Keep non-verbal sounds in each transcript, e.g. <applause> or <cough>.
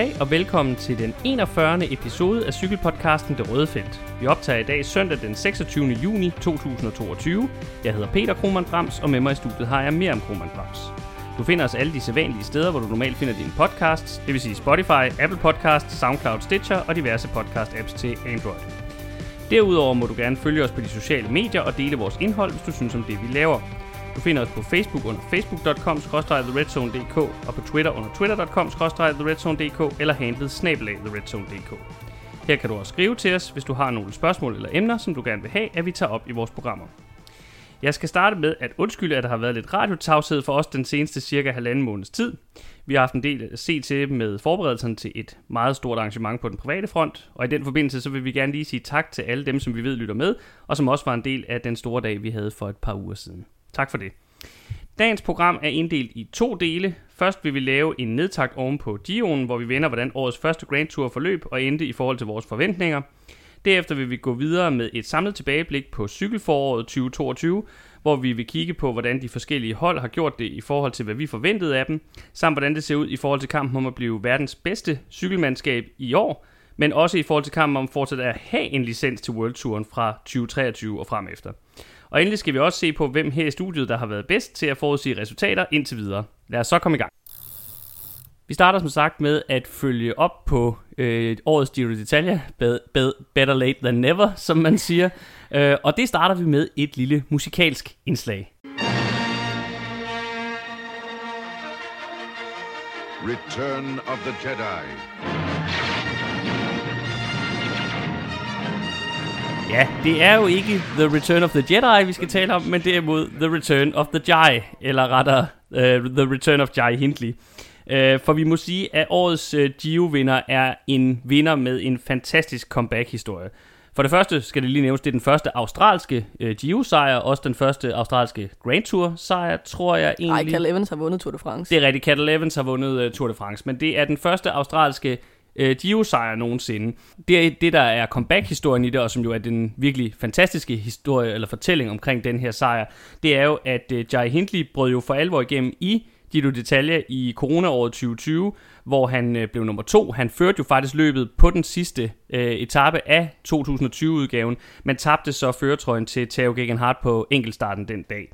dag, og velkommen til den 41. episode af cykelpodcasten Det Røde Felt. Vi optager i dag søndag den 26. juni 2022. Jeg hedder Peter Krohmann Brams, og med mig i studiet har jeg Miriam Krohmann Brams. Du finder os alle de sædvanlige steder, hvor du normalt finder dine podcasts, det vil sige Spotify, Apple Podcasts, SoundCloud, Stitcher og diverse podcast-apps til Android. Derudover må du gerne følge os på de sociale medier og dele vores indhold, hvis du synes om det, vi laver. Du finder os på Facebook under facebook.com-theredzone.dk og på Twitter under twitter.com-theredzone.dk eller handlet snabelag theredzone.dk. Her kan du også skrive til os, hvis du har nogle spørgsmål eller emner, som du gerne vil have, at vi tager op i vores programmer. Jeg skal starte med at undskylde, at der har været lidt radiotavshed for os den seneste cirka halvanden måneds tid. Vi har haft en del at se til med forberedelserne til et meget stort arrangement på den private front, og i den forbindelse så vil vi gerne lige sige tak til alle dem, som vi ved lytter med, og som også var en del af den store dag, vi havde for et par uger siden. Tak for det. Dagens program er inddelt i to dele. Først vil vi lave en nedtakt oven på Gio'en, hvor vi vender, hvordan årets første Grand Tour forløb og endte i forhold til vores forventninger. Derefter vil vi gå videre med et samlet tilbageblik på cykelforåret 2022, hvor vi vil kigge på, hvordan de forskellige hold har gjort det i forhold til, hvad vi forventede af dem, samt hvordan det ser ud i forhold til kampen om at blive verdens bedste cykelmandskab i år, men også i forhold til kampen om fortsat at have en licens til World Touren fra 2023 og frem efter. Og endelig skal vi også se på, hvem her i studiet, der har været bedst til at forudsige resultater indtil videre. Lad os så komme i gang. Vi starter som sagt med at følge op på øh, årets Giro d'Italia, be, better late than never, som man siger. Øh, og det starter vi med et lille musikalsk indslag. Return of the Jedi. Ja, det er jo ikke The Return of the Jedi, vi skal tale om, men derimod The Return of the Jai, eller rettere uh, The Return of Jai Hindley. Uh, for vi må sige, at årets uh, Gio-vinder er en vinder med en fantastisk comeback-historie. For det første skal det lige nævnes, det er den første australske uh, Gio-sejr, også den første australske Grand Tour-sejr, tror jeg egentlig. Nej, Cal Evans har vundet Tour de France. Det er rigtigt, Cal Evans har vundet uh, Tour de France, men det er den første australske øh, Giro-sejr nogensinde. Det er det, der er comeback-historien i det, og som jo er den virkelig fantastiske historie, eller fortælling omkring den her sejr, det er jo, at øh, Jai Hindley brød jo for alvor igennem i Giro d'Italia i coronaåret 2020, hvor han øh, blev nummer to. Han førte jo faktisk løbet på den sidste øh, etape af 2020-udgaven, men tabte så føretrøjen til Theo Gegenhardt på enkeltstarten den dag.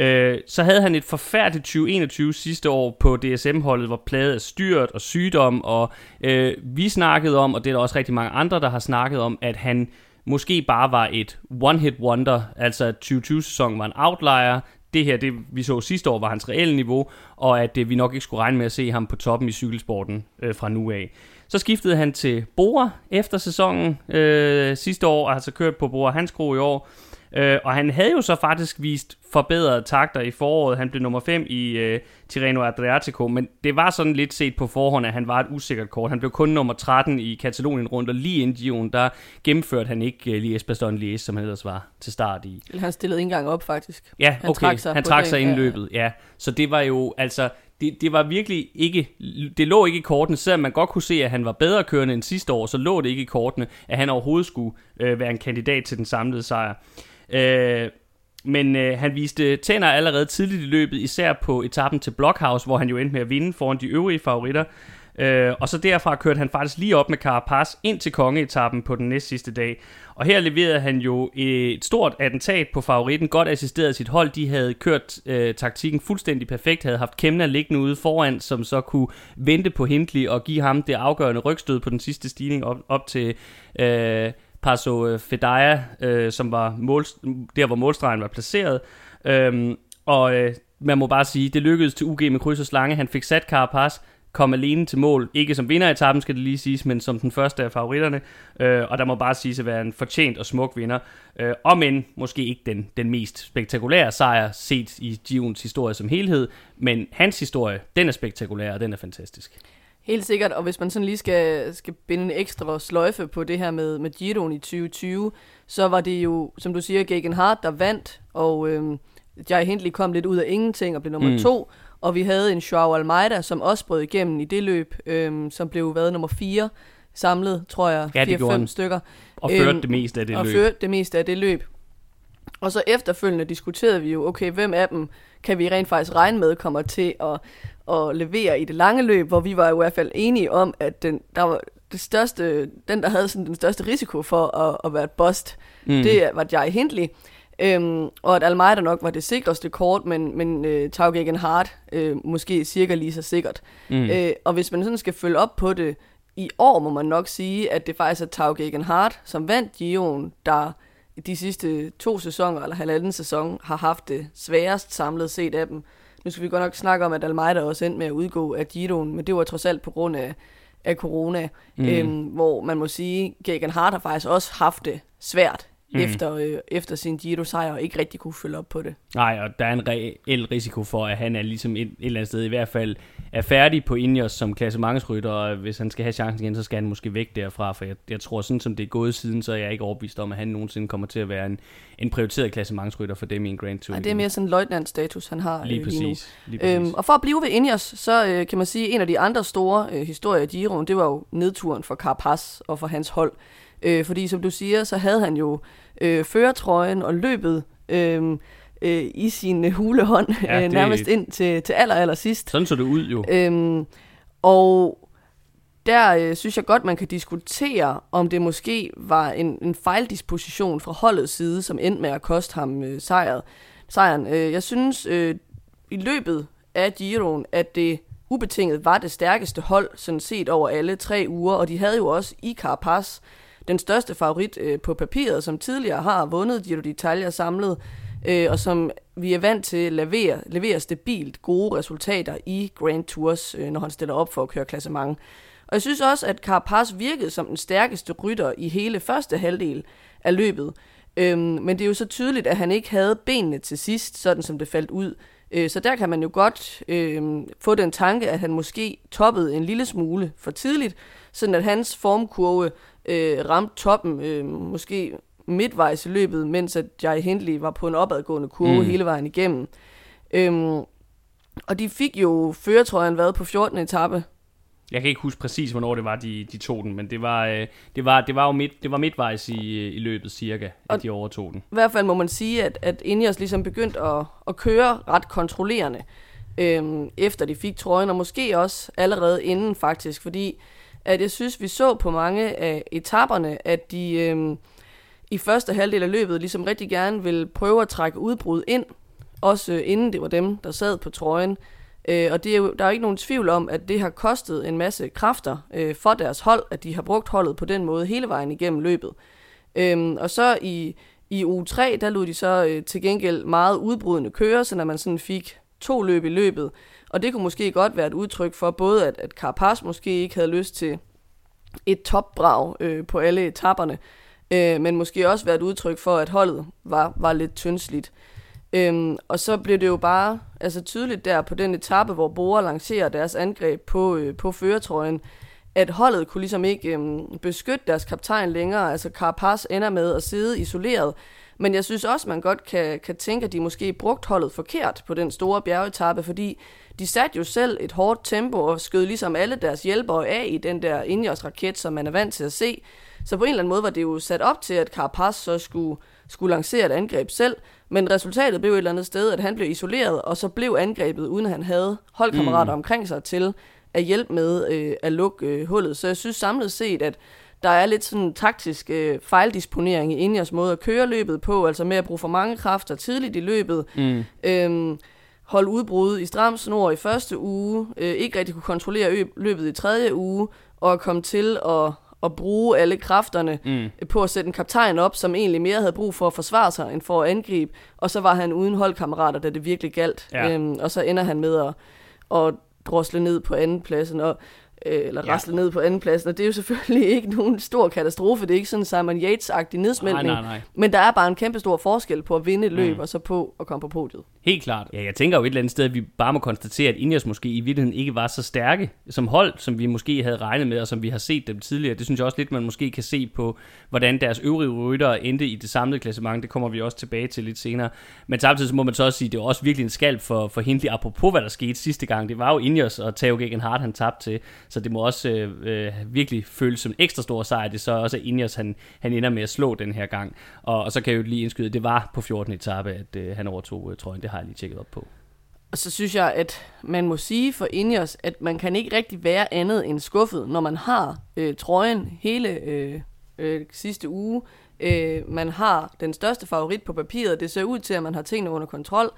Øh, så havde han et forfærdeligt 2021 sidste år på DSM-holdet, hvor pladet af styrt og sygdom, og øh, vi snakkede om, og det er der også rigtig mange andre, der har snakket om, at han måske bare var et one-hit wonder, altså at 2020-sæsonen var en outlier, det her, det vi så sidste år, var hans reelle niveau, og at øh, vi nok ikke skulle regne med at se ham på toppen i cykelsporten øh, fra nu af. Så skiftede han til Bora efter sæsonen øh, sidste år, og har så kørt på Bora Hansgro i år, Øh, og han havde jo så faktisk vist forbedrede takter i foråret. Han blev nummer 5 i øh, Tirreno Adriatico, men det var sådan lidt set på forhånd, at han var et usikkert kort. Han blev kun nummer 13 i Katalonien rundt, og lige inden Gion, der gennemførte han ikke øh, lige Espaston Lies, som han ellers var til start i. Han stillede ikke engang op, faktisk. Ja, han okay. Trak sig han trak sig ind i løbet, ja. Så det var jo, altså, det, det var virkelig ikke, det lå ikke i kortene, selvom man godt kunne se, at han var bedre kørende end sidste år, så lå det ikke i kortene, at han overhovedet skulle øh, være en kandidat til den samlede sejr. Øh, men øh, han viste tænder allerede tidligt i løbet, især på etappen til Blockhouse, hvor han jo endte med at vinde foran de øvrige favoritter. Øh, og så derfra kørte han faktisk lige op med Carapaz ind til kongeetappen på den næst sidste dag. Og her leverede han jo et stort attentat på favoritten, godt assisteret af sit hold. De havde kørt øh, taktikken fuldstændig perfekt, havde haft Kemna liggende ude foran, som så kunne vente på Hindley og give ham det afgørende rygstød på den sidste stigning op, op til... Øh, Paso øh, Fedaya, øh, som var mål, der, hvor målstregen var placeret. Øhm, og øh, man må bare sige, det lykkedes til UG med kryds og slange. Han fik sat Carapaz, kom alene til mål. Ikke som vinder i etappen, skal det lige siges, men som den første af favoritterne. Øh, og der må bare sige at være en fortjent og smuk vinder. Øh, om end måske ikke den, den mest spektakulære sejr set i Gions historie som helhed. Men hans historie, den er spektakulær, og den er fantastisk. Helt sikkert, og hvis man sådan lige skal, skal binde en ekstra sløjfe på det her med, med Giroen i 2020, så var det jo, som du siger, Gegenhardt, der vandt, og øhm, Jai Hindley kom lidt ud af ingenting og blev nummer Mm. to, og vi havde en Joao Almeida, som også brød igennem i det løb, øhm, som blev været nummer fire samlet, tror jeg, Ja, det gjorde 4-5 han. stykker. Og førte Øhm, det meste af det og løb. førte det meste af det løb. Og så efterfølgende diskuterede vi jo, okay, hvem af dem kan vi rent faktisk regne med kommer til at, at levere i det lange løb, hvor vi var i hvert fald enige om, at den, der var det største, den, der havde sådan den største risiko for at, at være et bust, mm. det var Jai Hindley. Øhm, og at Almeida nok var det sikreste kort, men, men øh, Tauge Hart øh, måske cirka lige så sikkert. Mm. Øh, og hvis man sådan skal følge op på det i år, må man nok sige, at det faktisk er Tauge Hart, som vandt Gion, der de sidste to sæsoner, eller halvanden sæson, har haft det sværest samlet set af dem. Nu skal vi godt nok snakke om, at Almeida også endte med at udgå af Giroen, men det var trods alt på grund af, af corona, mm. øhm, hvor man må sige, Gegan Hart har faktisk også haft det svært mm. efter, øh, efter sin Giro-sejr, og ikke rigtig kunne følge op på det. Nej, og der er en reel risiko for, at han er ligesom et, et eller andet sted i hvert fald er færdig på Ineos som klassementsrytter, og hvis han skal have chancen igen, så skal han måske væk derfra, for jeg, jeg tror, sådan som det er gået siden, så er jeg ikke overbevist om, at han nogensinde kommer til at være en, en prioriteret klassementsrytter for dem i en Grand Tour. Ja, det er mere sådan en løjtnant-status, han har lige, øh, præcis, lige nu. Lige præcis. Øhm, og for at blive ved Ineos, så øh, kan man sige, at en af de andre store øh, historier i Giroen, det var jo nedturen for Carapaz og for hans hold. Øh, fordi som du siger, så havde han jo øh, føretrøjen og løbet øh, øh, i sin hulehånd ja, øh, nærmest ind til, til aller, aller sidst. Sådan så det ud jo. Øhm, og der øh, synes jeg godt, man kan diskutere, om det måske var en, en fejldisposition fra holdets side, som endte med at koste ham øh, sejret, sejren. Øh, jeg synes øh, i løbet af Giroen, at det ubetinget var det stærkeste hold, sådan set over alle tre uger, og de havde jo også i Carapaz den største favorit øh, på papiret, som tidligere har vundet Giro d'Italia samlet, øh, og som vi er vant til at levere, levere stabilt gode resultater i Grand Tours, øh, når han stiller op for at køre klassement. Og jeg synes også, at Carapaz virkede som den stærkeste rytter i hele første halvdel af løbet. Øhm, men det er jo så tydeligt, at han ikke havde benene til sidst, sådan som det faldt ud. Øh, så der kan man jo godt øh, få den tanke, at han måske toppede en lille smule for tidligt, sådan at hans formkurve øh, ramte toppen øh, måske midtvejs i løbet, mens at Jai Hindley var på en opadgående kurve mm. hele vejen igennem. Øhm, og de fik jo føretrøjen været på 14. etape. Jeg kan ikke huske præcis, hvornår det var, de, de tog den, men det var, øh, det var, det var jo midt, det var midtvejs i, i løbet cirka, og at de overtog den. I hvert fald må man sige, at, at Ineos ligesom begyndte at, at køre ret kontrollerende, øhm, efter de fik trøjen, og måske også allerede inden faktisk, fordi at jeg synes, vi så på mange af etaperne, at de øhm, i første halvdel af løbet ligesom rigtig gerne vil prøve at trække udbrud ind, også øh, inden det var dem, der sad på trøjen. Øh, og det er jo, der er jo ikke nogen tvivl om, at det har kostet en masse kræfter øh, for deres hold, at de har brugt holdet på den måde hele vejen igennem løbet. Øh, og så i, i uge 3, der lod de så øh, til gengæld meget udbrudende køre, så når man sådan fik to løb i løbet. Og det kunne måske godt være et udtryk for både, at, at Carapaz måske ikke havde lyst til et topbrag øh, på alle etaperne, øh, men måske også være et udtryk for, at holdet var, var lidt tyndsligt. Øhm, og så blev det jo bare altså tydeligt der på den etape, hvor Bora lancerer deres angreb på, øh, på føretrøjen, at holdet kunne ligesom ikke øhm, beskytte deres kaptajn længere. Altså Carapaz ender med at sidde isoleret. Men jeg synes også, man godt kan, kan tænke, at de måske brugt holdet forkert på den store bjergetappe, fordi de satte jo selv et hårdt tempo og skød ligesom alle deres hjælpere af i den der Ineos-raket, som man er vant til at se. Så på en eller anden måde var det jo sat op til, at Carapaz så skulle, skulle lancere et angreb selv, men resultatet blev et eller andet sted, at han blev isoleret, og så blev angrebet, uden at han havde holdkammerater mm. omkring sig til at hjælpe med øh, at lukke øh, hullet. Så jeg synes samlet set, at der er lidt sådan en taktisk øh, fejldisponering i Indias måde at køre løbet på, altså med at bruge for mange kræfter tidligt i løbet. Mm. Øhm, holde udbrud i stram snor i første uge, øh, ikke rigtig kunne kontrollere løbet i tredje uge, og komme til at, at bruge alle kræfterne mm. på at sætte en kaptajn op, som egentlig mere havde brug for at forsvare sig, end for at angribe, og så var han uden holdkammerater, da det virkelig galt. Ja. Øhm, og så ender han med at, at drosle ned på andenpladsen, og øh, eller ja. rasle ned på andenpladsen, og det er jo selvfølgelig <laughs> ikke nogen stor katastrofe, det er ikke sådan Simon Yates-agtig nedsmeltning, nej, nej, nej. men der er bare en kæmpe stor forskel på at vinde et løb, mm. og så på at komme på podiet. Helt klart. Ja, jeg tænker jo et eller andet sted, at vi bare må konstatere, at Ineos måske i virkeligheden ikke var så stærke som hold, som vi måske havde regnet med, og som vi har set dem tidligere. Det synes jeg også lidt, man måske kan se på, hvordan deres øvrige ryttere endte i det samlede klassement. Det kommer vi også tilbage til lidt senere. Men samtidig så må man så også sige, at det er også virkelig en skalp for, for Hindley, apropos hvad der skete sidste gang. Det var jo Ineos og Theo Gegenhardt, han tabte til. Så det må også øh, øh, virkelig føles som en ekstra stor sejr. Det er så også Ineos, han, han ender med at slå den her gang. Og, og så kan jeg jo lige indskyde, det var på 14. etape, at øh, han overtog øh, trøjen. Det har jeg lige tjekket op på. Og så synes jeg, at man må sige for Ineos, at man kan ikke rigtig være andet end skuffet, når man har øh, trøjen hele øh, øh, sidste uge. Øh, man har den største favorit på papiret. Det ser ud til, at man har tingene under kontrol.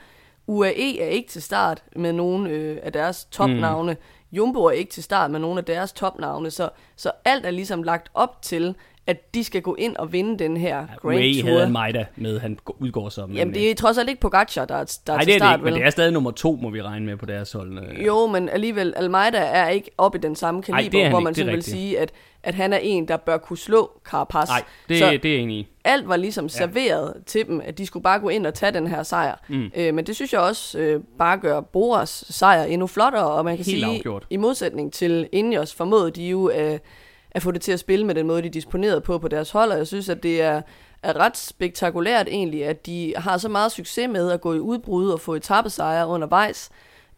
UAE er ikke til start med nogen øh, af deres topnavne. Mm. Jumbo er ikke til start med nogle af deres topnavne. Så, så alt er ligesom lagt op til, at de skal gå ind og vinde den her Grand Ray Tour. havde en Majda med, han går- udgår som. Jamen, det er trods alt ikke Pogacar, der er, der er Nej, til det er det start, ikke, men vel? det er stadig nummer to, må vi regne med på deres hold. Øh, Jo, men alligevel, Almeida er ikke oppe i den samme Ej, det er kaliber, han hvor ikke, man det sådan vil sige, at, at han er en, der bør kunne slå Carapaz. Nej, det, Så det er enig i. alt var ligesom serveret til dem, at de skulle bare gå ind og tage den her sejr. Mm. Øh, men det synes jeg også øh, bare gør Boras sejr endnu flottere, og man kan Helt sige, afgjort. i modsætning til Ineos, formåede de jo øh, at få det til at spille med den måde, de disponerede på på deres hold, og jeg synes, at det er, er ret spektakulært egentlig, at de har så meget succes med at gå i udbrud og få etappesejre undervejs,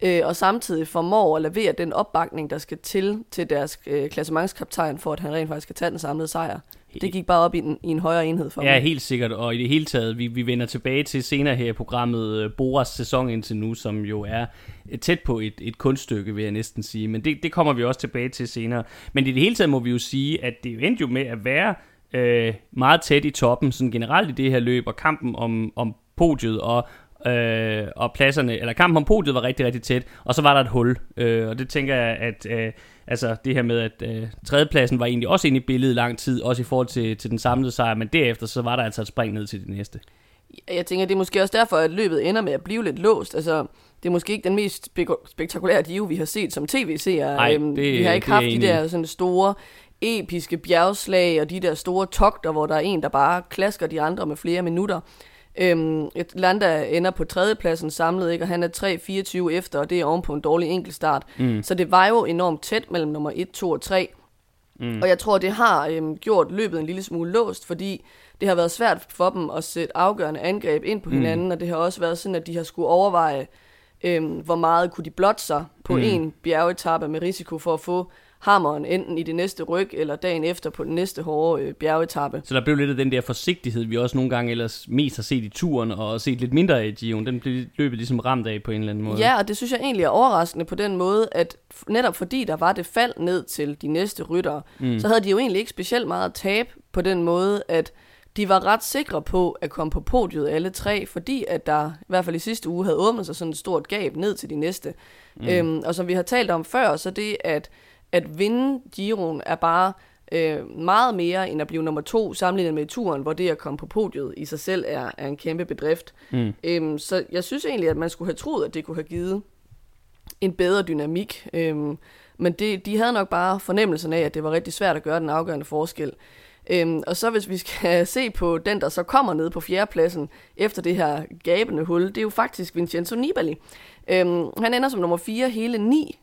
øh, og samtidig formår at levere den opbakning, der skal til til deres øh, klassementskaptajn, for at han rent faktisk kan tage den samlede sejr. Det gik bare op i, den, i en højere enhed for Ja, dem. helt sikkert, og i det hele taget, vi, vi vender tilbage til senere her i programmet øh, Boras sæson indtil nu, som jo er øh, tæt på et, et kunststykke, vil jeg næsten sige, men det, det kommer vi også tilbage til senere. Men i det hele taget må vi jo sige, at det jo endte jo med at være øh, meget tæt i toppen, sådan generelt i det her løb, og kampen om, om podiet, og øh, og pladserne, eller kampen om podiet var rigtig, rigtig tæt, og så var der et hul, øh, og det tænker jeg, at øh, altså det her med, at øh, tredjepladsen var egentlig også inde i billedet i lang tid, også i forhold til, til den samlede sejr, men derefter så var der altså et spring ned til det næste. Jeg tænker, det er måske også derfor, at løbet ender med at blive lidt låst. Altså, det er måske ikke den mest spek- spektakulære Giro, vi har set som tv-seere. Ej, Øhm, det- vi har ikke haft jeg de der sådan store episke bjergslag og de der store togter, hvor der er en, der bare klasker de andre med flere minutter. Øhm, et Landa ender på tredjepladsen samlet, ikke? og han er 3-24 efter, og det er oven på en dårlig enkeltstart. Mm. Så det var jo enormt tæt mellem nummer 1, 2 og 3. Mm. Og jeg tror, det har øhm, gjort løbet en lille smule låst, fordi det har været svært for dem at sætte afgørende angreb ind på hinanden, mm. og det har også været sådan, at de har skulle overveje, øhm, hvor meget kunne de blotte sig på mm. en bjergetappe med risiko for at få hammeren enten i det næste ryg, eller dagen efter på den næste hårde øh, bjergetappe. Så der blev lidt af den der forsigtighed, vi også nogle gange ellers mest har set i turen, og set lidt mindre i Giroen. Den blev løbet ligesom ramt af på en eller anden måde. Ja, og det synes jeg egentlig er overraskende på den måde, at netop fordi der var det fald ned til de næste ryttere, mm. så havde de jo egentlig ikke specielt meget at tabe på den måde, at de var ret sikre på at komme på podiet alle tre, fordi at der i hvert fald i sidste uge havde åbnet sig sådan et stort gab ned til de næste. Mm. Øhm, og som vi har talt om før, så det at, at vinde Giroen er bare øh, meget mere end at blive nummer to sammenlignet med turen, hvor det at komme på podiet i sig selv er, er en kæmpe bedrift. Mm. Øhm, så jeg synes egentlig, at man skulle have troet, at det kunne have givet en bedre dynamik. Øhm, men det, de havde nok bare fornemmelsen af, at det var rigtig svært at gøre den afgørende forskel. Øhm, og så hvis vi skal <laughs> se på den, der så kommer ned på fjerdepladsen efter det her gabende hul, det er jo faktisk Vincenzo Nibali. Øhm, han ender som nummer 4 hele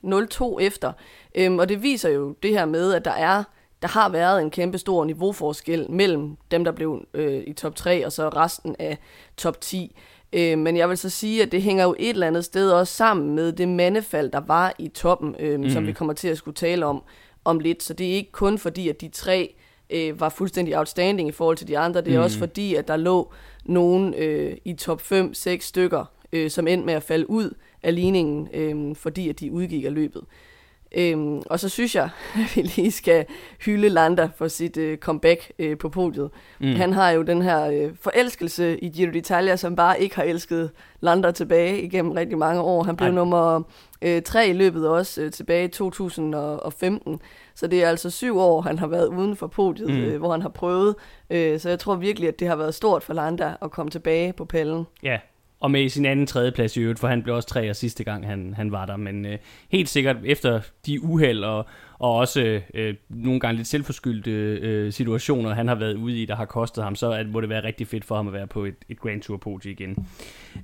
9.02 efter. Øhm, og det viser jo det her med, at der er der har været en kæmpe stor niveauforskel mellem dem, der blev øh, i top 3, og så resten af top 10. Øh, men jeg vil så sige, at det hænger jo et eller andet sted også sammen med det mandefald, der var i toppen, øh, mm. som vi kommer til at skulle tale om om lidt. Så det er ikke kun fordi, at de tre øh, var fuldstændig outstanding i forhold til de andre. Det er mm. også fordi, at der lå nogen øh, i top 5-6 stykker, øh, som endte med at falde ud af ligningen, øh, fordi at de udgik af løbet. Øhm, og så synes jeg, <laughs> at vi lige skal hylde Landa for sit øh, comeback øh, på podiet. Mm. Han har jo den her øh, forelskelse i Giro d'Italia, som bare ikke har elsket Landa tilbage igennem rigtig mange år. Han blev Ej. nummer øh, tre i løbet også øh, tilbage i 2015. Så det er altså syv år, han har været uden for podiet, mm. øh, hvor han har prøvet. Øh, så jeg tror virkelig, at det har været stort for Landa at komme tilbage på pallen. Ja, og med sin anden tredjeplads i øvrigt, for han blev også tre sidste gang, han, han var der. Men øh, helt sikkert efter de uheld og, og også øh, nogle gange lidt selvforskyldte øh, situationer, han har været ude i, der har kostet ham, så at, må det være rigtig fedt for ham at være på et, et Grand Tour podie igen.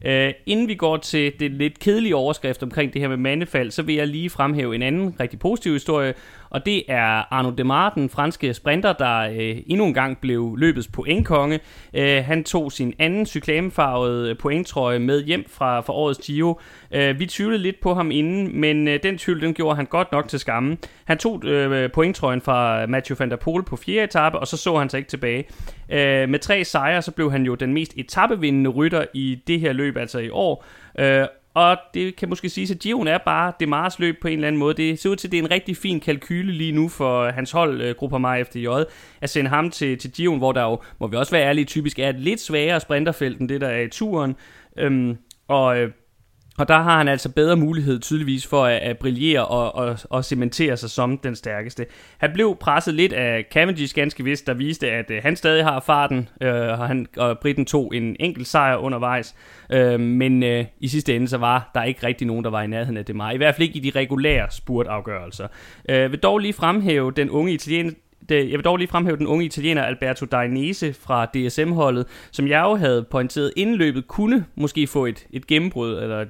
Øh, inden vi går til det lidt kedelige overskrift omkring det her med mandefald, så vil jeg lige fremhæve en anden rigtig positiv historie, og det er Arnaud Demar, den franske sprinter, der øh, endnu en gang blev løbets pointkonge. Øh, han tog sin anden cyklamefarvede øh, pointtrøje med hjem fra, fra årets Giro. Øh, vi tvivlede lidt på ham inden, men øh, den tvivl den gjorde han godt nok til skamme. Han tog øh, pointtrøjen fra Mathieu van der Poel på fjerde etape, og så så han sig ikke tilbage. Øh, med tre sejre, så blev han jo den mest etappevindende rytter i det her løb, altså i år. Øh, og det kan måske sige, at Giroen er bare det Mars løb på en eller anden måde. Det ser ud til, at det er en rigtig fin kalkyle lige nu for hans hold, øh, Gruppe Grupper Mig efter J, at sende ham til, til Giroen, hvor der jo, må vi også være ærlige, typisk er et lidt svagere sprinterfelt end det, der er i turen. Øhm, og øh, og der har han altså bedre mulighed tydeligvis for at, at brillere og, og, og cementere sig som den stærkeste. Han blev presset lidt af Cavendish ganske vist, der viste, at øh, han stadig har farten, øh, og, han, og Britten tog en enkelt sejr undervejs. Øh, men øh, i sidste ende så var der ikke rigtig nogen, der var i nærheden af det meget. I hvert fald ikke i de regulære spurtafgørelser. Øh, vil dog lige fremhæve den unge italiener det, øh, jeg vil dog lige fremhæve den unge italiener Alberto Dainese fra DSM-holdet, som jeg jo havde pointeret inden løbet, kunne måske få et, et gennembrud, eller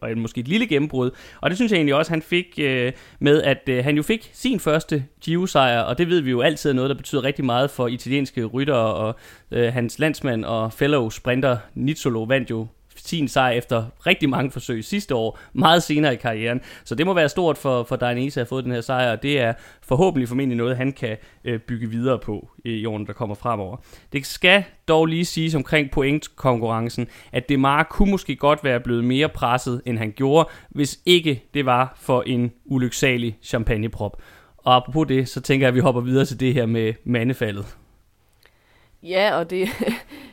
og måske et lille gennembrud. Og det synes jeg egentlig også, han fik øh, med, at øh, han jo fik sin første Giro-sejr, og det ved vi jo altid er noget, der betyder rigtig meget for italienske ryttere, og øh, hans landsmand og fellow sprinter Nizzolo vandt jo sin sejr efter rigtig mange forsøg sidste år, meget senere i karrieren. Så det må være stort for, for Dainese at have fået den her sejr, og det er forhåbentlig formentlig noget, han kan øh, bygge videre på øh, i årene, der kommer fremover. Det skal dog lige siges omkring pointkonkurrencen, at det Demar kunne måske godt være blevet mere presset, end han gjorde, hvis ikke det var for en ulyksalig champagneprop. Og apropos det, så tænker jeg, at vi hopper videre til det her med mandefaldet. Ja, og det,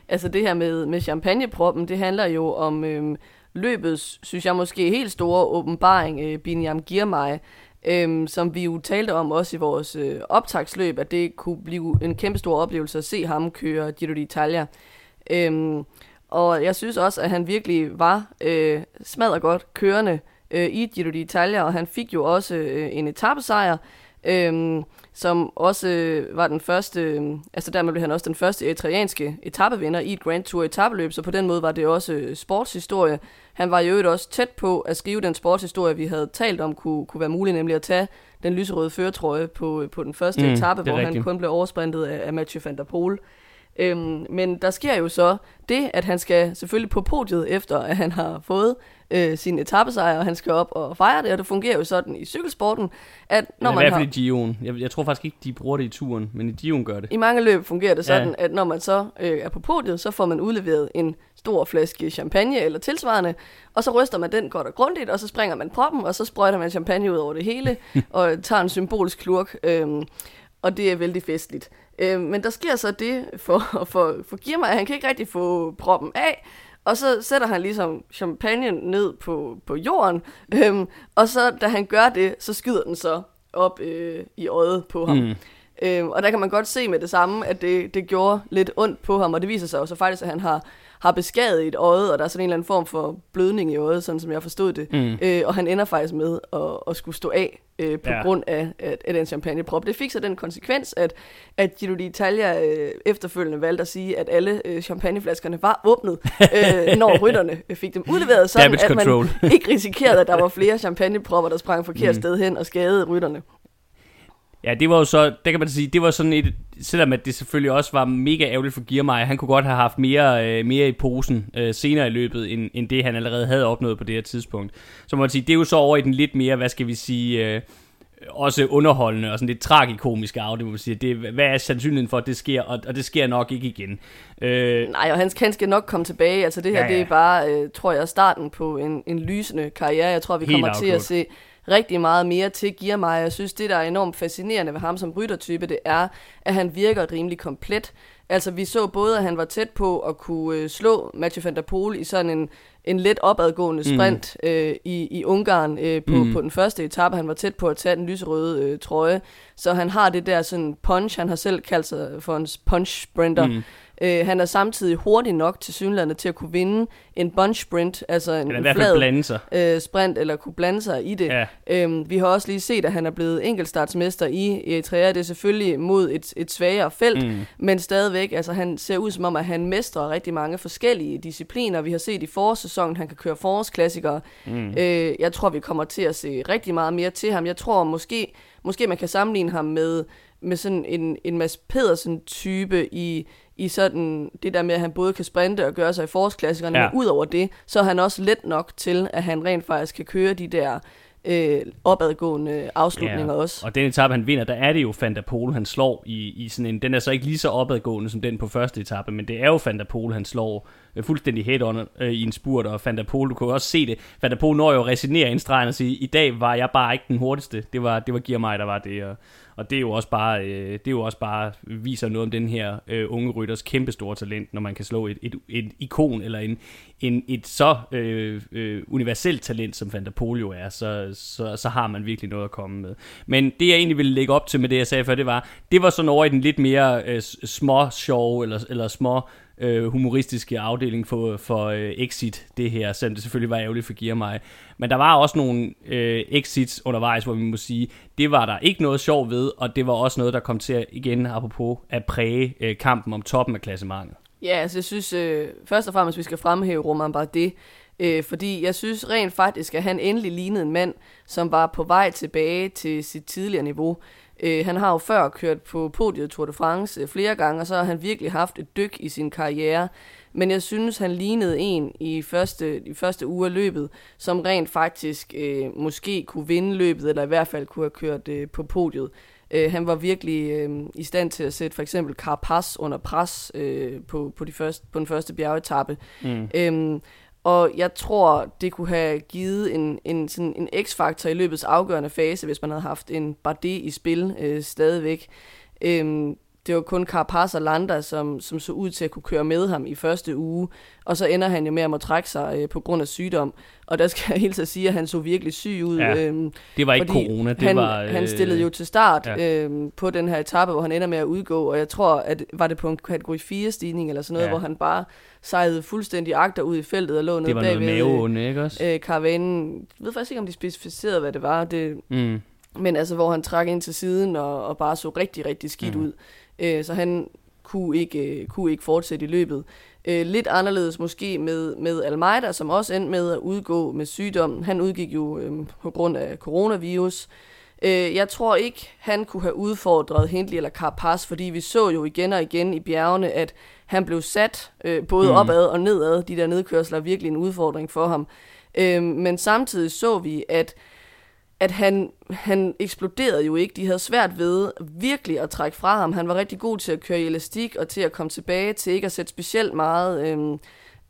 altså det her med, med champagneproppen, det handler jo om øhm, løbets, synes jeg måske, helt store åbenbaring, øh, Binyam Girmay, øhm, som vi jo talte om også i vores øh, optagsløb, at det kunne blive en kæmpe stor oplevelse at se ham køre Giro d'Italia. Øhm, og jeg synes også, at han virkelig var øh, smadret godt kørende øh, i Giro d'Italia, og han fik jo også øh, en etappesejr, øh, som også øh, var den første, øh, altså dermed blev han også den første italienske etappevinder i et Grand Tour etappeløb, så på den måde var det også øh, sportshistorie. Han var jo øvrigt også tæt på at skrive den sportshistorie, vi havde talt om, kunne, kunne være muligt, nemlig at tage den lyserøde føretrøje på, på den første mm, etape, hvor rigtigt. han kun blev oversprintet af, af Mathieu van der Poel. Øhm, men der sker jo så det, at han skal selvfølgelig på podiet, efter at han har fået øh, sin etappesejr, og han skal op og fejre det, og det fungerer jo sådan i cykelsporten, at når man har... I hvert fald i Gio'en. Jeg, jeg tror faktisk ikke, de bruger det i turen, men i Gio'en gør det. I mange løb fungerer det sådan, ja. at når man så øh, er på podiet, så får man udleveret en stor flaske champagne eller tilsvarende, og så ryster man den godt og grundigt, og så springer man proppen, og så sprøjter man champagne ud over det hele, <laughs> og tager en symbolisk klurk, øh, og det er vældig festligt. Øh, men der sker så det for, <laughs> for, for Girma, at han kan ikke rigtig få proppen af, og så sætter han ligesom champagne ned på, på jorden, øhm, og så da han gør det, så skyder den så op øh, i øjet på ham. Mm. Øhm, og der kan man godt se med det samme, at det, det gjorde lidt ondt på ham, og det viser sig jo så faktisk, at han har har beskadiget et øje, og der er sådan en eller anden form for blødning i øjet, sådan som jeg forstod det. Mm. Øh, og han ender faktisk med at, at skulle stå af øh, på ja. grund af, af, af den champagneprop. Det fik så den konsekvens, at, at Giro d'Italia øh, efterfølgende valgte at sige, at alle øh, champagneflaskerne var åbnet, <laughs> øh, når rytterne fik dem udleveret, sådan at man ikke risikerede, at der var flere champagnepropper, der sprang forkert mm. sted hen og skadede rytterne. Ja, det var jo så, det kan man sige, det var sådan et, selvom at det selvfølgelig også var mega ærgerligt for Giermeier, han kunne godt have haft mere, øh, mere i posen øh, senere i løbet, end, end det han allerede havde opnået på det her tidspunkt. Så må man sige, det er jo så over i den lidt mere, hvad skal vi sige, øh, også underholdende og sådan lidt tragikomiske af, det må man sige. Det, hvad er sandsynligheden for, at det sker, og, og det sker nok ikke igen. Øh, Nej, og han, han skal nok komme tilbage. Altså det her, ja, ja. det er bare, øh, tror jeg, starten på en, en lysende karriere. Jeg tror, vi kommer til at se rigtig meget mere til giver mig. Jeg synes, det der er enormt fascinerende ved ham som ryttertype, det er, at han virker rimelig komplet. Altså, vi så både, at han var tæt på at kunne øh, slå Mathieu van der Poel i sådan en, en let opadgående mm. sprint mm. øh, i, i Ungarn øh, på, mm. på den første etape. Han var tæt på at tage den lyserøde øh, trøje. Så han har det der sådan punch, han har selv kaldt sig for en punch sprinter. Mm. Øh, han er samtidig hurtig nok til synlandet til at kunne vinde en bunch sprint, altså en, en flad. Øh, sprint, eller kunne blande sig i det. Ja. Øhm, vi har også lige set, at han er blevet enkeltstartsmester i Eritrea. Det er selvfølgelig mod et, et svagere felt, mm. men stadigvæk, altså han ser ud som om, at han mestrer rigtig mange forskellige discipliner. Vi har set i forårssæsonen, han kan køre forårsklassikere. Mm. Øh, jeg tror, vi kommer til at se rigtig meget mere til ham. Jeg tror måske, måske man kan sammenligne ham med, med sådan en, en Mads Pedersen-type i i sådan det der med, at han både kan sprinte og gøre sig i forårsklassikerne, ja. men ud over det, så er han også let nok til, at han rent faktisk kan køre de der øh, opadgående afslutninger ja, også. Og den etape, han vinder, der er det jo der Pol, han slår i, i sådan en... Den er så ikke lige så opadgående som den på første etape, men det er jo der Pol, han slår øh, fuldstændig head-on øh, i en spurt, og der Pol, du kunne også se det. Der Pol når jo at resignere en stregen og sige, i dag var jeg bare ikke den hurtigste. Det var, det var Gear mig, der var det. Og, og det er jo også bare, øh, det er jo også bare viser noget om den her øh, unge rytters kæmpe store talent, når man kan slå et, et, et ikon eller en, en, et så øh, øh, universelt talent, som Van der er, så, så, så har man virkelig noget at komme med. Men det jeg egentlig ville lægge op til med det, jeg sagde før, det var, det var sådan over i den lidt mere øh, små show, eller, eller små øh, humoristiske afdeling for, for øh, Exit, det her, selvom det selvfølgelig var ærgerligt for Gear mig. Men der var også nogle øh, exits undervejs, hvor vi må sige, det var der ikke noget sjov ved, og det var også noget, der kom til at, igen apropos, at præge øh, kampen om toppen af klassementet. Ja, altså jeg synes øh, først og fremmest, vi skal fremhæve Roman Bardet, øh, fordi jeg synes rent faktisk, at han endelig lignede en mand, som var på vej tilbage til sit tidligere niveau. Øh, han har jo før kørt på podiet Tour de France øh, flere gange, og så har han virkelig haft et dyk i sin karriere. Men jeg synes, han lignede en i første, i første uge af løbet, som rent faktisk øh, måske kunne vinde løbet, eller i hvert fald kunne have kørt øh, på podiet. Øh, han var virkelig øh, i stand til at sætte for eksempel Carapaz under pres øh, på, på, de første, på den første bjergetappe. Mm. Øhm, og jeg tror, det kunne have givet en, en, sådan en x-faktor i løbets afgørende fase, hvis man havde haft en Bardet i spil øh, stadigvæk. Øhm, det var kun Carapaz og Landa, som, som så ud til at kunne køre med ham i første uge, og så ender han jo med at må trække sig øh, på grund af sygdom. Og der skal jeg <laughs> helt at sige, at han så virkelig syg ud. Ja, øhm, det var ikke corona, det han, var... Øh, han stillede jo til start ja. øhm, på den her etape, hvor han ender med at udgå, og jeg tror, at var det på en kategori 4-stigning eller sådan noget, ja. hvor han bare sejlede fuldstændig agter ud i feltet og lå nede bagved. Det var noget maveonde, ikke også? Øh, karavanen. Jeg ved faktisk ikke, om de specificerede, hvad det var. Det, mm. Men altså, hvor han trak ind til siden og, og bare så rigtig, rigtig skidt mm. ud. Øh, så han kunne ikke, øh, kunne ikke fortsætte i løbet. Øh, lidt anderledes måske med, med Almeida, som også endte med at udgå med sygdom. Han udgik jo øh, på grund af coronavirus. Øh, jeg tror ikke, han kunne have udfordret Hindley eller Carapaz, fordi vi så jo igen og igen i bjergene, at han blev sat øh, både mm. opad og nedad. De der nedkørsler er virkelig en udfordring for ham. Øh, men samtidig så vi, at at han, han eksploderede jo ikke. De havde svært ved virkelig at trække fra ham. Han var rigtig god til at køre i elastik og til at komme tilbage til ikke at sætte specielt meget øh,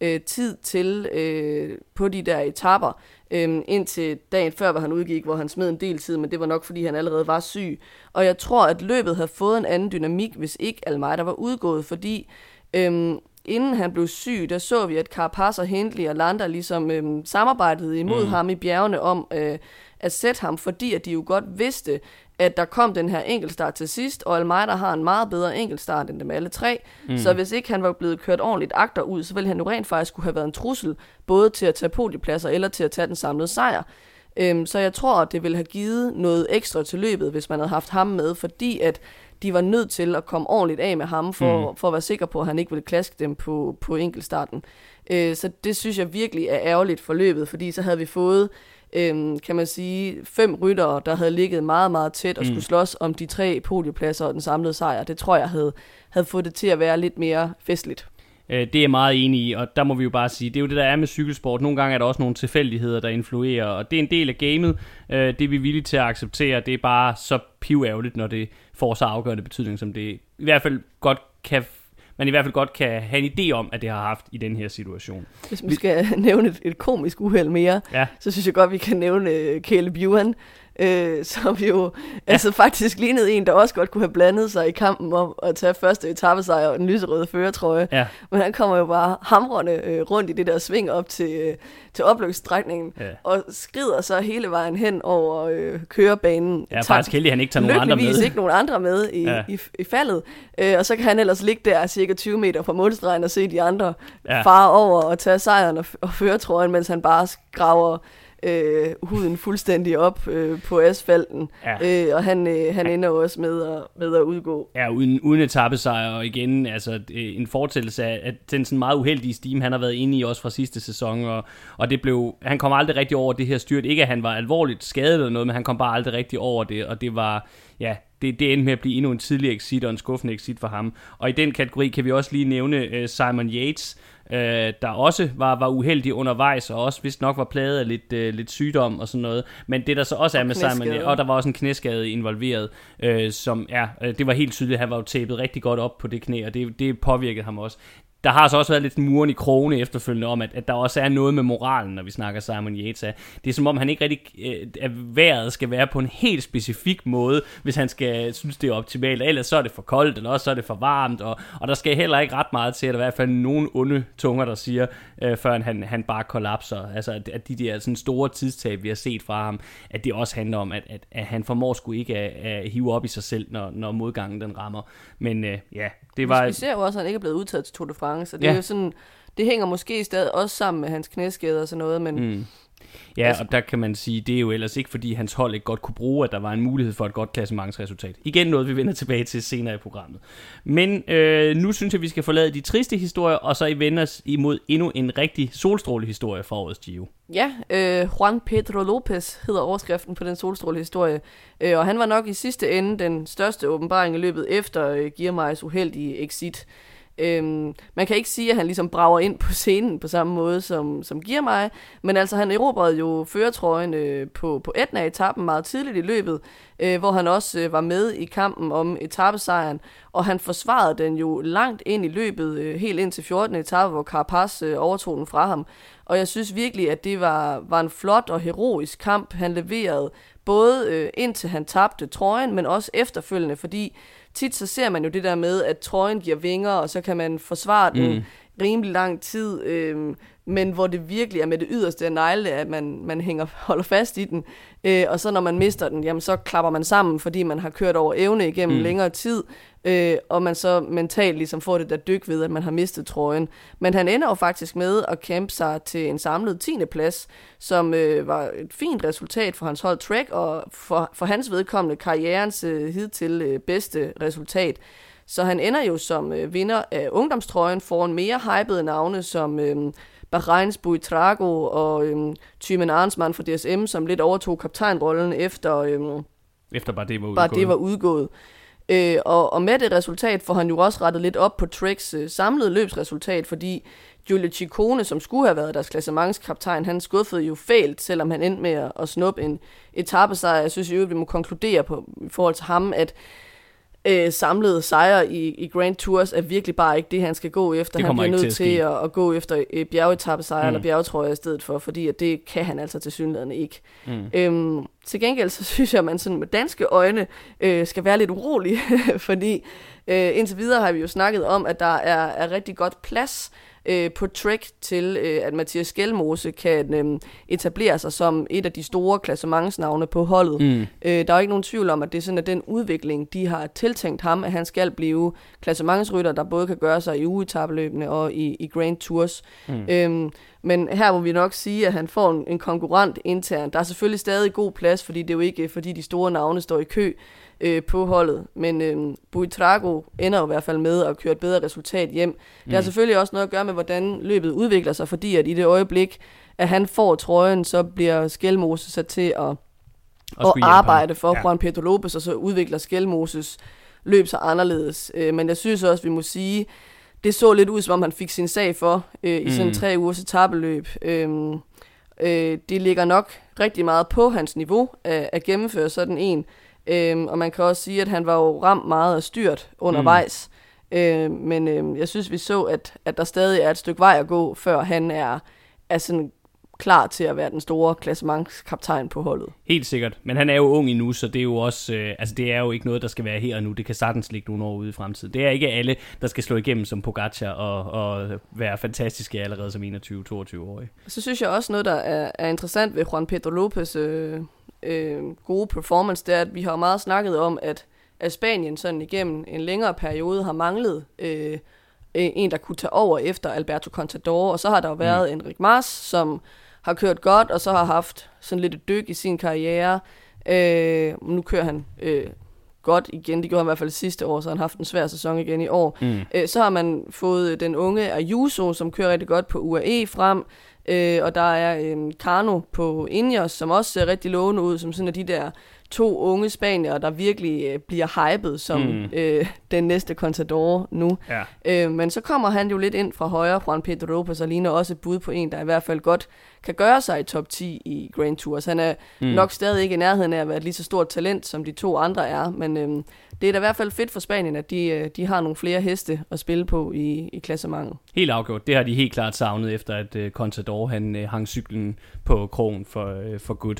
øh, tid til øh, på de der etapper. Øh, indtil dagen før, hvor han udgik, hvor han smed en del tid, men det var nok, fordi han allerede var syg. Og jeg tror, at løbet havde fået en anden dynamik, hvis ikke Almeida var udgået, fordi... Øh, inden han blev syg, der så vi, at Carapaz og Hindley og Landa ligesom øhm, samarbejdede imod mm. ham i bjergene om øh, at sætte ham, fordi at de jo godt vidste, at der kom den her enkeltstart til sidst, og Almeida har en meget bedre enkeltstart end dem alle tre. Mm. Så hvis ikke han var blevet kørt ordentligt agter ud, så ville han jo rent faktisk kunne have været en trussel, både til at tage podiepladser eller til at tage den samlede sejr. Øhm, så jeg tror, at det ville have givet noget ekstra til løbet, hvis man havde haft ham med, fordi at de var nødt til at komme ordentligt af med ham, for, mm. for at være sikker på, at han ikke ville klaske dem på, på enkeltstarten. Øh, så det synes jeg virkelig er ærgerligt for løbet, fordi så havde vi fået øhm, kan man sige, fem ryttere, der havde ligget meget, meget tæt og mm. skulle slås om de tre podiepladser og den samlede sejr. Det tror jeg havde, havde fået det til at være lidt mere festligt. Øh, det er jeg meget enig i, og der må vi jo bare sige, det er jo det, der er med cykelsport. Nogle gange er der også nogle tilfældigheder, der influerer, og det er en del af gamet. Øh, det er vi villige til at acceptere. Det er bare så piværgerligt, når det får så afgørende betydning, som det i hvert fald godt kan man i hvert fald godt kan have en idé om, at det har haft i den her situation. Hvis vi skal <laughs> nævne et, et komisk uheld mere, ja. så synes jeg godt, vi kan nævne uh, Caleb Ewan, øh, <laughs> som jo ja. altså faktisk lignede en, der også godt kunne have blandet sig i kampen om at tage første etappesejr og den lyserøde føretrøje. Ja. Men han kommer jo bare hamrende øh, rundt i det der sving op til, øh, til opløbsstrækningen, ja. og skrider så hele vejen hen over øh, kørebanen. Ja, faktisk heldig, han ikke tager nogen andre med. ikke nogen andre med i, ja. i, i faldet. Øh, og så kan han ellers ligge der cirka 20 meter fra målstregen og se de andre ja. fare over og tage sejren og, og føretrøjen, mens han bare graver øh, huden fuldstændig op øh, på asfalten. Ja. Øh, og han, øh, han ender også med at, med at udgå. Ja, uden, uden etappesejr, og igen altså, øh, en fortællelse af at den sådan meget uheldige stime, han har været inde i også fra sidste sæson, og, og det blev, han kom aldrig rigtig over det her styrt. Ikke at han var alvorligt skadet eller noget, men han kom bare aldrig rigtig over det, og det var, ja, det, det endte med at blive endnu en tidlig exit og en skuffende exit for ham. Og i den kategori kan vi også lige nævne uh, Simon Yates, øh, der også var, var uheldig undervejs, og også vist nok var plaget af lidt, øh, lidt sygdom og sådan noget. Men det der så også og er med Simon, ja, og der var også en knæskade involveret, øh, som er, øh, det var helt tydeligt, at han var jo tæppet rigtig godt op på det knæ, og det, det påvirkede ham også der har så også været lidt muren i krone efterfølgende om, at, at der også er noget med moralen, når vi snakker Simon Yates. Det er som om, han ikke rigtig, øh, at vejret skal være på en helt specifik måde, hvis han skal synes, det er optimalt. Ellers så er det for koldt, eller også så er det for varmt, og, og der skal heller ikke ret meget til, at der i hvert fald nogen onde tunger, der siger, øh, før han, han bare kollapser. Altså, at, at de der sådan store tidstab, vi har set fra ham, at det også handler om, at, at, at han formår sgu ikke at, at hive op i sig selv, når, når modgangen den rammer. Men øh, ja, det var... Vi ser jo også, at han ikke er blevet udtaget til Tour de France, og det ja. er jo sådan... Det hænger måske stadig også sammen med hans knæskade og sådan noget, men... Mm. Ja, altså. og der kan man sige, det er jo ellers ikke, fordi hans hold ikke godt kunne bruge, at der var en mulighed for et godt klassementsresultat. Igen noget, vi vender tilbage til senere i programmet. Men øh, nu synes jeg, vi skal forlade de triste historier, og så i vende os imod endnu en rigtig solstrålehistorie fra årets Gio. Ja, øh, Juan Pedro Lopez hedder overskriften på den solstrålehistorie, øh, og han var nok i sidste ende den største åbenbaring i løbet efter øh, Giermeyers uheldige exit. Øhm, man kan ikke sige, at han ligesom brager ind på scenen på samme måde, som, som giver mig, men altså han erobrede jo føretrøjen øh, på, på Etna-etappen meget tidligt i løbet, øh, hvor han også øh, var med i kampen om etappesejren, og han forsvarede den jo langt ind i løbet, øh, helt ind til 14. etape, hvor Carapaz øh, overtog den fra ham. Og jeg synes virkelig, at det var, var en flot og heroisk kamp, han leverede, både øh, indtil han tabte trøjen, men også efterfølgende, fordi tit så ser man jo det der med, at trøjen giver vinger, og så kan man forsvare den mm. rimelig lang tid, øh, men hvor det virkelig er med det yderste af negle, at man, man hænger, <laughs> holder fast i den. Øh, og så når man mister den, jamen så klapper man sammen, fordi man har kørt over evne igennem mm. længere tid, øh, og man så mentalt ligesom får det der dyk ved, at man har mistet trøjen. Men han ender jo faktisk med at kæmpe sig til en samlet 10. plads, som øh, var et fint resultat for hans hold Trek, og for, for hans vedkommende karrierens øh, hidtil øh, bedste resultat. Så han ender jo som øh, vinder af ungdomstrøjen foran mere hypede navne som øh, Bahreins Buitrago og øh, Thymen Arnsmann fra DSM, som lidt overtog kaptajnrollen efter, øh, efter bare det var udgået. Bare det var udgået. Øh, og, og med det resultat får han jo også rettet lidt op på Treks øh, samlede løbsresultat, fordi Giulio Ciccone, som skulle have været deres klassementskaptajn, han skuffede jo fælt, selvom han endte med at, at snuppe en etappesejr. Jeg synes jo, at vi må konkludere på, i forhold til ham, at øh, samlede sejre i, i Grand Tours er virkelig bare ikke det, han skal gå efter. Han bliver nødt til, til at, at gå efter øh, bjergetappesejre mm. eller bjergetrøjer i stedet for, fordi at det kan han altså til synligheden ikke. Mm. Øhm, til gengæld så <laughs> synes jeg, at man sådan med danske øjne øh, skal være lidt urolig, <laughs> fordi øh, indtil videre har vi jo snakket om, at der er, er rigtig godt plads øh, på track til, øh, at Mathias Skelmose kan øh, etablere sig som et af de store klassementsnavne på holdet. Mm. Øh, der er ikke nogen tvivl om, at det er sådan, at den udvikling, de har tiltænkt ham, at han skal blive klassementsrytter, der både kan gøre sig i ugetabeløbene og i, i Grand Tours. Mm. Øhm, men her må vi nok sige, at han får en, en konkurrent internt. Der er selvfølgelig stadig god plads, fordi det er jo ikke, fordi de store navne står i kø øh, på holdet. Men øh, Buitrago ender jo i hvert fald med at køre et bedre resultat hjem. Mm. Det har mm. selvfølgelig også noget at gøre med, hvordan løbet udvikler sig, fordi at i det øjeblik, at han får trøjen, så bliver Skelmose sat til at, at arbejde for ja. Juan Pedro Lopez, og så udvikler Skelmoses løb sig anderledes. Øh, men jeg synes også, vi må sige, det så lidt ud, som om han fik sin sag for øh, i mm. sådan tre ugers etabeløb. Øh, øh, det ligger nok rigtig meget på hans niveau at, at gennemføre sådan en. Øhm, og man kan også sige, at han var jo ramt meget af styrt undervejs. Mm. Øhm, men øhm, jeg synes, vi så, at, at der stadig er et stykke vej at gå, før han er, er sådan klar til at være den store klassementskaptajn på holdet. Helt sikkert, men han er jo ung endnu, så det er jo også, øh, altså det er jo ikke noget, der skal være her og nu. Det kan sagtens ligge nogle år ude i fremtiden. Det er ikke alle, der skal slå igennem som Pogacar og, og være fantastiske allerede som 21-22-årige. Så synes jeg også noget, der er, er interessant ved Juan Pedro Lopez, øh, øh, gode performance, det er, at vi har meget snakket om, at, at Spanien sådan igennem en længere periode har manglet øh, en, der kunne tage over efter Alberto Contador, og så har der jo mm. været mm. Enric Mas, som har kørt godt, og så har haft sådan lidt et dyk i sin karriere. Øh, nu kører han øh, godt igen, det gjorde han i hvert fald sidste år, så han har haft en svær sæson igen i år. Mm. Øh, så har man fået den unge Ayuso, som kører rigtig godt på UAE frem, Øh, og der er en Karno på Ingers, som også ser rigtig lovende ud, som sådan af de der to unge spanier, der virkelig øh, bliver hypet som mm. øh, den næste Contador nu. Ja. Øh, men så kommer han jo lidt ind fra højre, Juan Pedro Lopez, og ligner også et bud på en, der i hvert fald godt kan gøre sig i top 10 i Grand Tours. Han er mm. nok stadig ikke i nærheden af at være et lige så stort talent, som de to andre er, men øh, det er da i hvert fald fedt for Spanien, at de, øh, de har nogle flere heste at spille på i, i klassementet. Helt afgjort. Det har de helt klart savnet, efter at uh, Contador han, uh, hang cyklen på krogen for, uh, for good.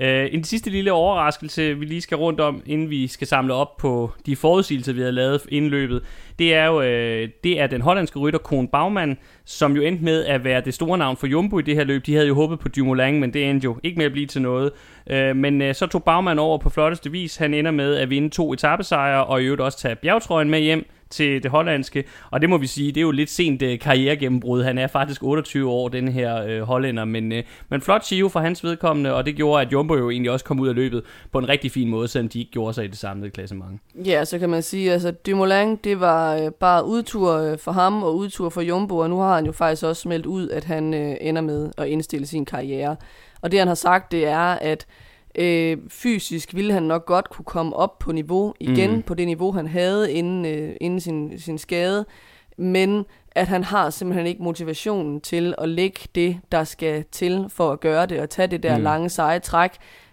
Uh, en sidste lille overraskelse, vi lige skal rundt om, inden vi skal samle op på de forudsigelser, vi har lavet inden løbet, det er jo uh, det er den hollandske rytter Kohn Baumann, som jo endte med at være det store navn for Jumbo i det her løb. De havde jo håbet på Dumoulin, men det endte jo ikke med at blive til noget. Uh, men uh, så tog Baumann over på flotteste vis. Han ender med at vinde to etappesejre, og i øvrigt også tage bjergtrøjen med hjem til det hollandske, og det må vi sige, det er jo lidt sent øh, karrieregennembrud. Han er faktisk 28 år, den her øh, hollænder, men, øh, men flot Chio for hans vedkommende, og det gjorde, at Jumbo jo egentlig også kom ud af løbet på en rigtig fin måde, selvom de ikke gjorde sig i det samlede klassement. Ja, så kan man sige, altså Dumoulin, det var øh, bare udtur øh, for ham og udtur for Jumbo, og nu har han jo faktisk også meldt ud, at han øh, ender med at indstille sin karriere. Og det han har sagt, det er, at Øh, fysisk ville han nok godt kunne komme op på niveau igen, mm. på det niveau, han havde inden, øh, inden sin, sin skade, men at han har simpelthen ikke motivationen til at lægge det, der skal til for at gøre det, og tage det der mm. lange, seje træk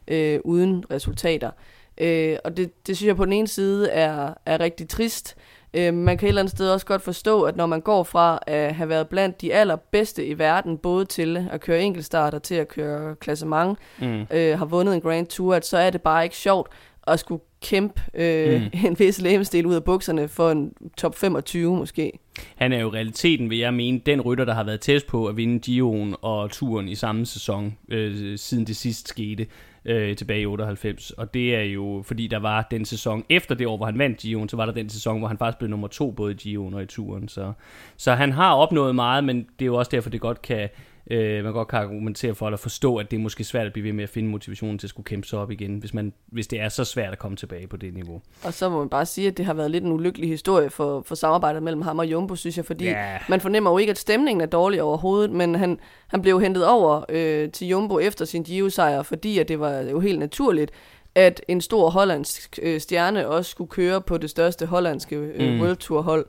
øh, uden resultater. Øh, og det, det synes jeg på den ene side er, er rigtig trist, Øh, man kan et eller andet sted også godt forstå, at når man går fra at have været blandt de allerbedste i verden, både til at køre enkeltstart og til at køre klassement, mm. øh, har vundet en Grand Tour, at så er det bare ikke sjovt at skulle kæmpe øh, mm. <laughs> en vis lægemstil ud af bukserne for en top 25 måske. Han er jo realiteten, vil jeg mene, den rytter, der har været tæt på at vinde Gio'en og turen i samme sæson, øh, siden det sidst skete øh, tilbage i 98. Og det er jo, fordi der var den sæson efter det år, hvor han vandt Gio'en, så var der den sæson, hvor han faktisk blev nummer to både i Gio'en og i turen. Så, så han har opnået meget, men det er jo også derfor, det godt kan øh, man godt kan argumentere for at forstå, at det er måske svært at blive ved med at finde motivationen til at skulle kæmpe sig op igen, hvis, man, hvis det er så svært at komme tilbage på det niveau. Og så må man bare sige, at det har været lidt en ulykkelig historie for, for samarbejdet mellem ham og Jumbo, synes jeg, fordi yeah. man fornemmer jo ikke, at stemningen er dårlig overhovedet, men han, han blev hentet over øh, til Jumbo efter sin Giro-sejr, fordi at det var jo helt naturligt, at en stor hollandsk øh, stjerne også skulle køre på det største hollandske øh, mm. World Tour hold.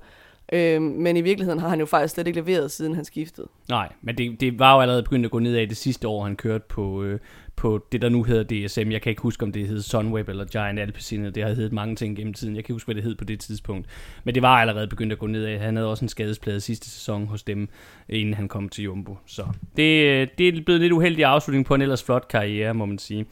Øh, men i virkeligheden har han jo faktisk slet ikke leveret, siden han skiftede. Nej, men det, det var jo allerede begyndt at gå nedad det sidste år, han kørte på, øh, på det, der nu hedder DSM. Jeg kan ikke huske, om det hed Sunweb eller Giant Alpecin. Det har heddet mange ting gennem tiden. Jeg kan ikke huske, hvad det hed på det tidspunkt. Men det var allerede begyndt at gå nedad. Han havde også en skadesplade sidste sæson hos dem, inden han kom til Jumbo. Så det, øh, det er blevet lidt uheldig afslutning på en ellers flot karriere, må man sige.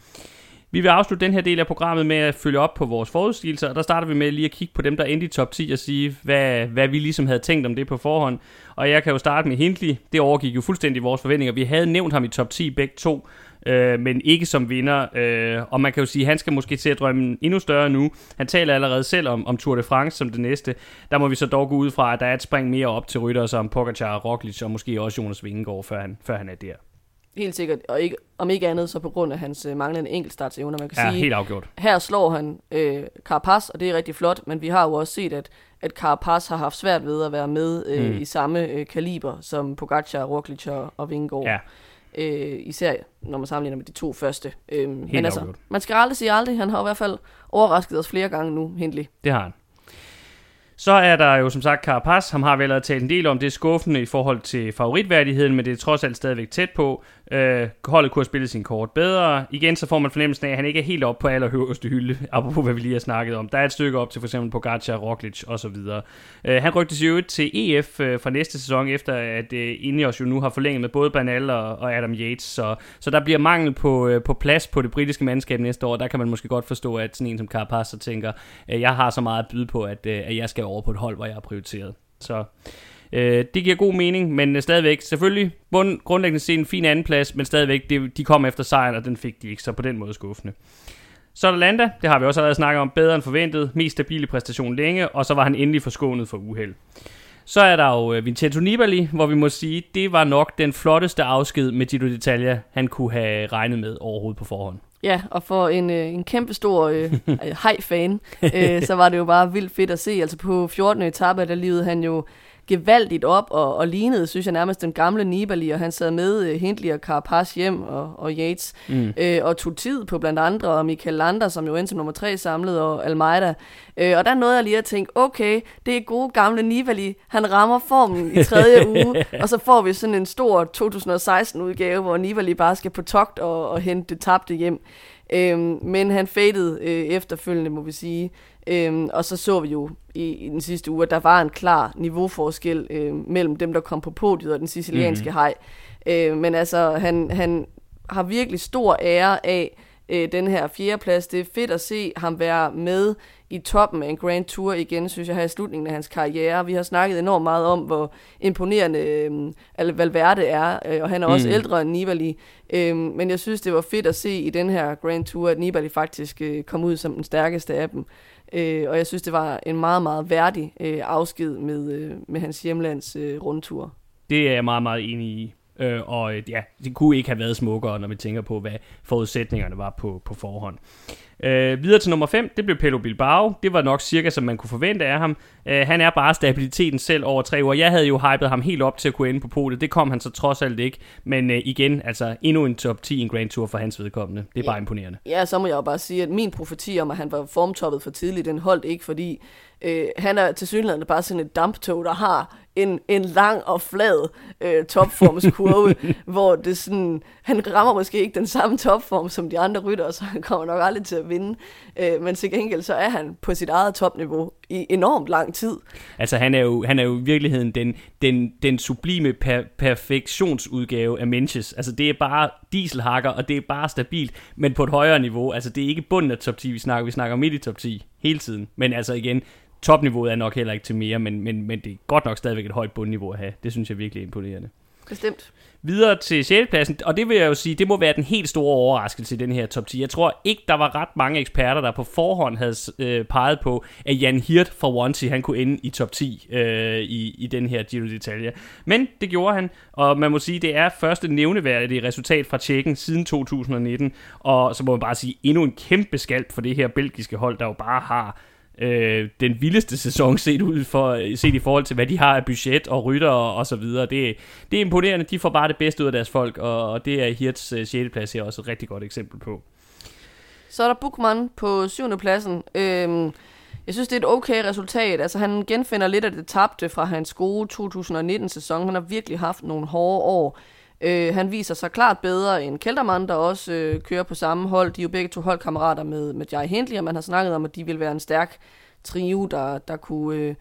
Vi vil afslutte den her del af programmet med at følge op på vores forudsigelser, og der starter vi med lige at kigge på dem, der endte i top 10 og sige, hvad, hvad vi ligesom havde tænkt om det på forhånd. Og jeg kan jo starte med Hindley. Det overgik jo fuldstændig vores forventninger. Vi havde nævnt ham i top 10 begge to, øh, men ikke som vinder. Øh, og man kan jo sige, at han skal måske til at drømme endnu større nu. Han taler allerede selv om, om Tour de France som det næste. Der må vi så dog gå ud fra, at der er et spring mere op til rytter som Pogacar, Roglic og måske også Jonas Vingegaard, før han, før han er der. Helt sikkert, og ikke, om ikke andet så på grund af hans øh, manglende enkeltstartsevner. Man kan ja, sige, helt afgjort. Her slår han øh, Carapaz, og det er rigtig flot, men vi har jo også set, at, at Carapaz har haft svært ved at være med øh, mm. i samme øh, kaliber som Pogacar, Roglic og, og Vingegaard. Ja. Øh, især når man sammenligner med de to første. Øh, men altså, afgjort. man skal aldrig sige aldrig. Han har i hvert fald overrasket os flere gange nu, Hindley. Det har han. Så er der jo som sagt Carapaz, ham har vi allerede talt en del om, det er skuffende i forhold til favoritværdigheden, men det er trods alt stadigvæk tæt på. Øh, holdet kunne have spillet sin kort bedre. Igen så får man fornemmelsen af, at han ikke er helt op på allerhøjeste hylde, <laughs> apropos hvad vi lige har snakket om. Der er et stykke op til for eksempel Pogacar, Roglic osv. Øh, han rygtes jo til EF øh, fra næste sæson, efter at øh, Ineos jo nu har forlænget med både Bernal og, og Adam Yates. Så, så der bliver mangel på, øh, på plads på det britiske mandskab næste år. Der kan man måske godt forstå, at sådan en som Carapaz så tænker, øh, jeg har så meget at byde på, at, øh, at jeg skal over på et hold, hvor jeg er prioriteret. Så Øh, det giver god mening, men øh, stadigvæk, selvfølgelig, bund, grundlæggende set en fin andenplads, men stadigvæk, det, de kom efter sejren, og den fik de ikke, så på den måde skuffende. Så der Landa, det har vi også allerede snakket om, bedre end forventet, mest stabile præstation længe, og så var han endelig forskånet for uheld. Så er der jo øh, Vincenzo Nibali, hvor vi må sige, det var nok den flotteste afsked med Giro d'Italia, han kunne have regnet med overhovedet på forhånd. Ja, og for en, øh, en kæmpe stor øh, hej-fan, <laughs> øh, så var det jo bare vildt fedt at se. Altså på 14. etape, der livede han jo gevaldigt op og, og lignede, synes jeg nærmest den gamle Nibali, og han sad med uh, Hindley og Carapaz hjem og, og Yates, mm. øh, og tog tid på blandt andre, og Michael Lander, som jo endte som nummer tre samlet, og Almeida. Øh, og der nåede jeg lige at tænke, okay, det er gode gamle Nibali, han rammer formen i tredje <laughs> uge, og så får vi sådan en stor 2016-udgave, hvor Nibali bare skal på togt og, og hente det tabte hjem. Øhm, men han fadede øh, efterfølgende, må vi sige. Øhm, og så så vi jo i, i den sidste uge, at der var en klar niveauforskel øh, mellem dem, der kom på podiet og den sicilianske mm. hej. Øh, men altså, han, han har virkelig stor ære af øh, den her fjerdeplads. Det er fedt at se ham være med i toppen af en Grand Tour igen, synes jeg, her i slutningen af hans karriere. Vi har snakket enormt meget om, hvor imponerende øh, Valverde er, øh, og han er også mm. ældre end Nibali. Øh, men jeg synes, det var fedt at se i den her Grand Tour, at Nibali faktisk øh, kom ud som den stærkeste af dem. Øh, og jeg synes, det var en meget, meget værdig øh, afsked med, øh, med hans hjemlands øh, rundtur. Det er jeg meget, meget enig i. Øh, og øh, ja, det kunne ikke have været smukkere, når vi tænker på, hvad forudsætningerne var på, på forhånd. Øh, videre til nummer 5, det blev Pelo Bilbao. Det var nok cirka, som man kunne forvente af ham. Øh, han er bare stabiliteten selv over tre uger. Jeg havde jo hypet ham helt op til at kunne ende på podiet. Det kom han så trods alt ikke. Men øh, igen, altså endnu en top 10 i en Grand Tour for hans vedkommende. Det er ja. bare imponerende. Ja, så må jeg jo bare sige, at min profeti om, at han var formtoppet for tidligt, den holdt ikke, fordi øh, han er til synligheden bare sådan et damptog, der har en, en lang og flad øh, topformskurve, <laughs> hvor det sådan, han rammer måske ikke den samme topform som de andre rytter, så han kommer nok aldrig til at vinde. Øh, men til gengæld så er han på sit eget topniveau i enormt lang tid. Altså han er jo, han er jo i virkeligheden den, den, den sublime per, perfektionsudgave af Menches. Altså det er bare dieselhakker, og det er bare stabilt, men på et højere niveau. Altså det er ikke bunden af top 10, vi snakker, vi snakker midt i top 10 hele tiden. Men altså igen, topniveauet er nok heller ikke til mere, men, men, men det er godt nok stadigvæk et højt bundniveau at have. Det synes jeg virkelig er imponerende. Bestemt. Videre til 6. pladsen, og det vil jeg jo sige, det må være den helt store overraskelse i den her top 10. Jeg tror ikke, der var ret mange eksperter, der på forhånd havde øh, peget på, at Jan Hirt fra Wanty, han kunne ende i top 10 øh, i, i den her Giro d'Italia. Men det gjorde han, og man må sige, det er første nævneværdige resultat fra Tjekken siden 2019, og så må man bare sige, endnu en kæmpe skalp for det her belgiske hold, der jo bare har øh, den vildeste sæson set, ud for, set i forhold til, hvad de har af budget og rytter og, og så videre. Det, det er imponerende. De får bare det bedste ud af deres folk, og, og det er Hirts øh, 6. plads her også et rigtig godt eksempel på. Så er der Bukman på 7. pladsen. Øhm, jeg synes, det er et okay resultat. Altså, han genfinder lidt af det tabte fra hans gode 2019-sæson. Han har virkelig haft nogle hårde år. Øh, han viser sig klart bedre end Keltermann, der også øh, kører på samme hold. De er jo begge to holdkammerater med, med Jai Hindley, og man har snakket om, at de vil være en stærk trio, der, der kunne øh,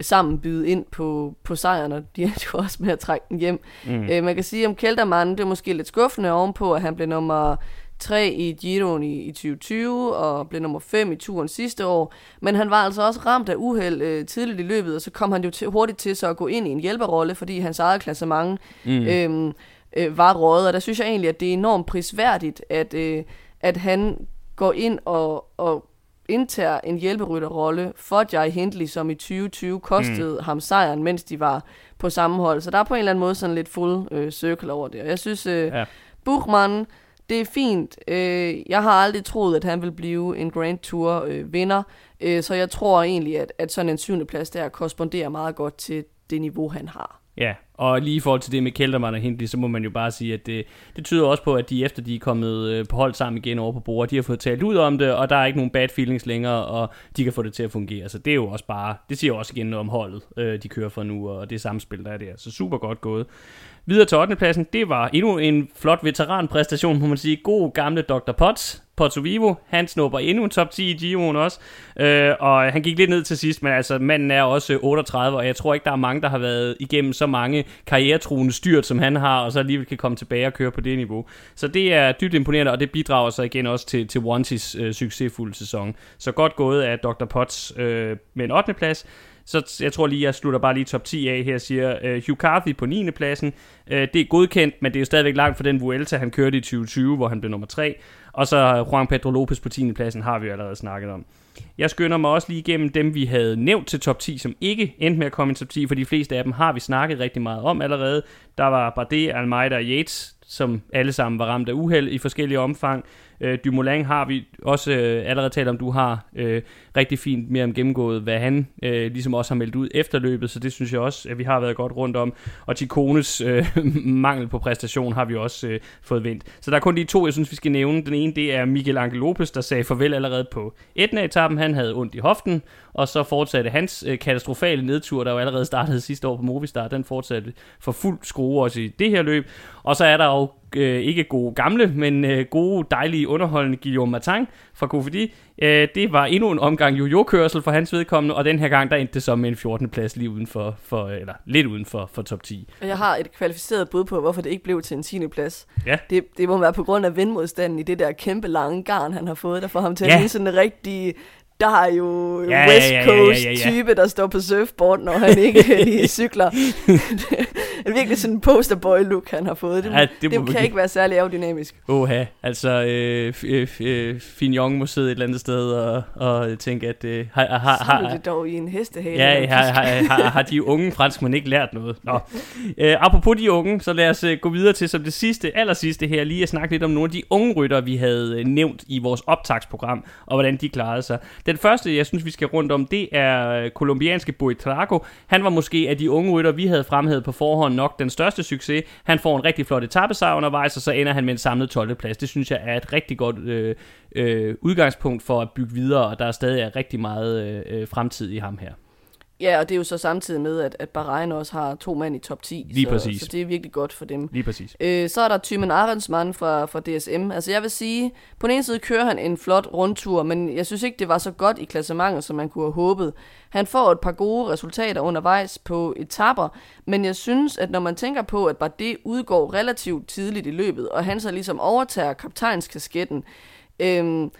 sammen byde ind på, på sejren, og de er jo også med at trække den hjem. Mm. Øh, man kan sige om Keltermann, det er måske lidt skuffende ovenpå, at han blev nummer 3 i Giroen i, i 2020, og blev nummer 5 i turen sidste år. Men han var altså også ramt af uheld øh, tidligt i løbet, og så kom han jo til, hurtigt til så at gå ind i en hjælperrolle, fordi hans eget klassement mm. øh, øh, var rådet, og der synes jeg egentlig, at det er enormt prisværdigt, at, øh, at han går ind og, og indtager en hjælperytterrolle for Jai Hindley, som i 2020 kostede mm. ham sejren, mens de var på samme hold. Så der er på en eller anden måde sådan lidt full øh, circle over det. Og jeg synes, øh, ja. Buchmann, det er fint. Øh, jeg har aldrig troet, at han vil blive en Grand Tour øh, vinder, øh, så jeg tror egentlig, at, at sådan en syvende plads der korresponderer meget godt til det niveau, han har. Ja, og lige i forhold til det med Keltermann og Hindley, så må man jo bare sige, at det, det tyder også på, at de efter de er kommet øh, på hold sammen igen over på bordet, de har fået talt ud om det, og der er ikke nogen bad feelings længere, og de kan få det til at fungere. Så det er jo også bare, det siger også igen noget om holdet, øh, de kører for nu, og det samspil, der er der. Så super godt gået. Videre til 8. pladsen, det var endnu en flot veteranpræstation, må man sige. God gamle Dr. Potts, Porto Vivo, han snupper endnu en top 10 i Giroen også, øh, og han gik lidt ned til sidst, men altså manden er også 38, og jeg tror ikke, der er mange, der har været igennem så mange karrieretruende styrt, som han har, og så alligevel kan komme tilbage og køre på det niveau. Så det er dybt imponerende, og det bidrager så igen også til, til Onesies øh, succesfulde sæson. Så godt gået af Dr. Potts øh, med en 8. plads. Så jeg tror lige, jeg slutter bare lige top 10 af her, siger øh, Hugh Carthy på 9. pladsen. Øh, det er godkendt, men det er jo stadigvæk langt fra den Vuelta, han kørte i 2020, hvor han blev nummer 3. Og så Juan Pedro Lopez på 10. pladsen har vi jo allerede snakket om. Jeg skynder mig også lige igennem dem, vi havde nævnt til top 10, som ikke endte med at komme i top 10, for de fleste af dem har vi snakket rigtig meget om allerede. Der var Bardet, Almeida og Yates, som alle sammen var ramt af uheld i forskellige omfang. Øh, Dumoulin har vi også øh, allerede talt om, du har øh, rigtig fint mere om gennemgået, hvad han øh, ligesom også har meldt ud efter løbet, så det synes jeg også, at vi har været godt rundt om. Og Ticones øh, <laughs> mangel på præstation har vi også øh, fået vendt. Så der er kun de to, jeg synes, vi skal nævne. Den ene, det er Miguel Angel Lopez, der sagde farvel allerede på Etna-etappen. Han havde ondt i hoften, og så fortsatte hans øh, katastrofale nedtur, der jo allerede startede sidste år på Movistar, den fortsatte for fuld skrue også i det her løb. Og så er der jo øh, ikke gode gamle, men øh, gode, dejlige, underholdende Guillaume Martin fra Kofidi. Øh, det var endnu en omgang jojo-kørsel for hans vedkommende, og den her gang, der endte det som med en 14. plads lige uden for, for eller lidt uden for, for top 10. Og jeg har et kvalificeret bud på, hvorfor det ikke blev til en 10. plads. Ja. Det, det må være på grund af vindmodstanden i det der kæmpe lange garn, han har fået, der får ham til Ja. at ligne sådan en rigtig der er jo Ja, ja, West ja, ja, Coast ja, ja, ja. type, der står på surfboard, når han ikke <laughs> lige cykler. <laughs> er virkelig sådan en posterboy look, han har fået. Det, Ja, det det, kan ikke være særlig aerodynamisk. Oha, altså øh, øh, øh, Fignon må sidde et eller andet sted og, og tænke, at øh, har, har, Har, har, det dog i en hestehale. Ja, har, har, har, har de unge franskmænd ikke lært noget? Nå. Øh, apropos de unge, så lad os øh, gå videre til som det sidste, aller sidste her, lige at snakke lidt om nogle af de unge ryttere, vi havde øh, nævnt i vores optagsprogram, og hvordan de klarede sig. Den første, jeg synes, vi skal rundt om, det er øh, kolumbianske Boitrago. Han var måske af de unge ryttere, vi havde fremhævet på forhånd nok den største succes. Han får en rigtig flot etappesejr undervejs, og så ender han med en samlet 12. plads. Det synes jeg er et rigtig godt øh, øh, udgangspunkt for at bygge videre, og der er stadig rigtig meget øh, øh, fremtid i ham her. Ja, og det er jo så samtidig med, at, at Bahrain også har to mand i top 10. Lige så, præcis. Så det er virkelig godt for dem. Lige præcis. Øh, så er der Thymen Arendsmann fra, fra DSM. Altså jeg vil sige, på den ene side kører han en flot rundtur, men jeg synes ikke, det var så godt i klassementet, som man kunne have håbet. Han får et par gode resultater undervejs på etapper, men jeg synes, at når man tænker på, at bare det udgår relativt tidligt i løbet, og han så ligesom overtager kaptajnskasketten, øhm,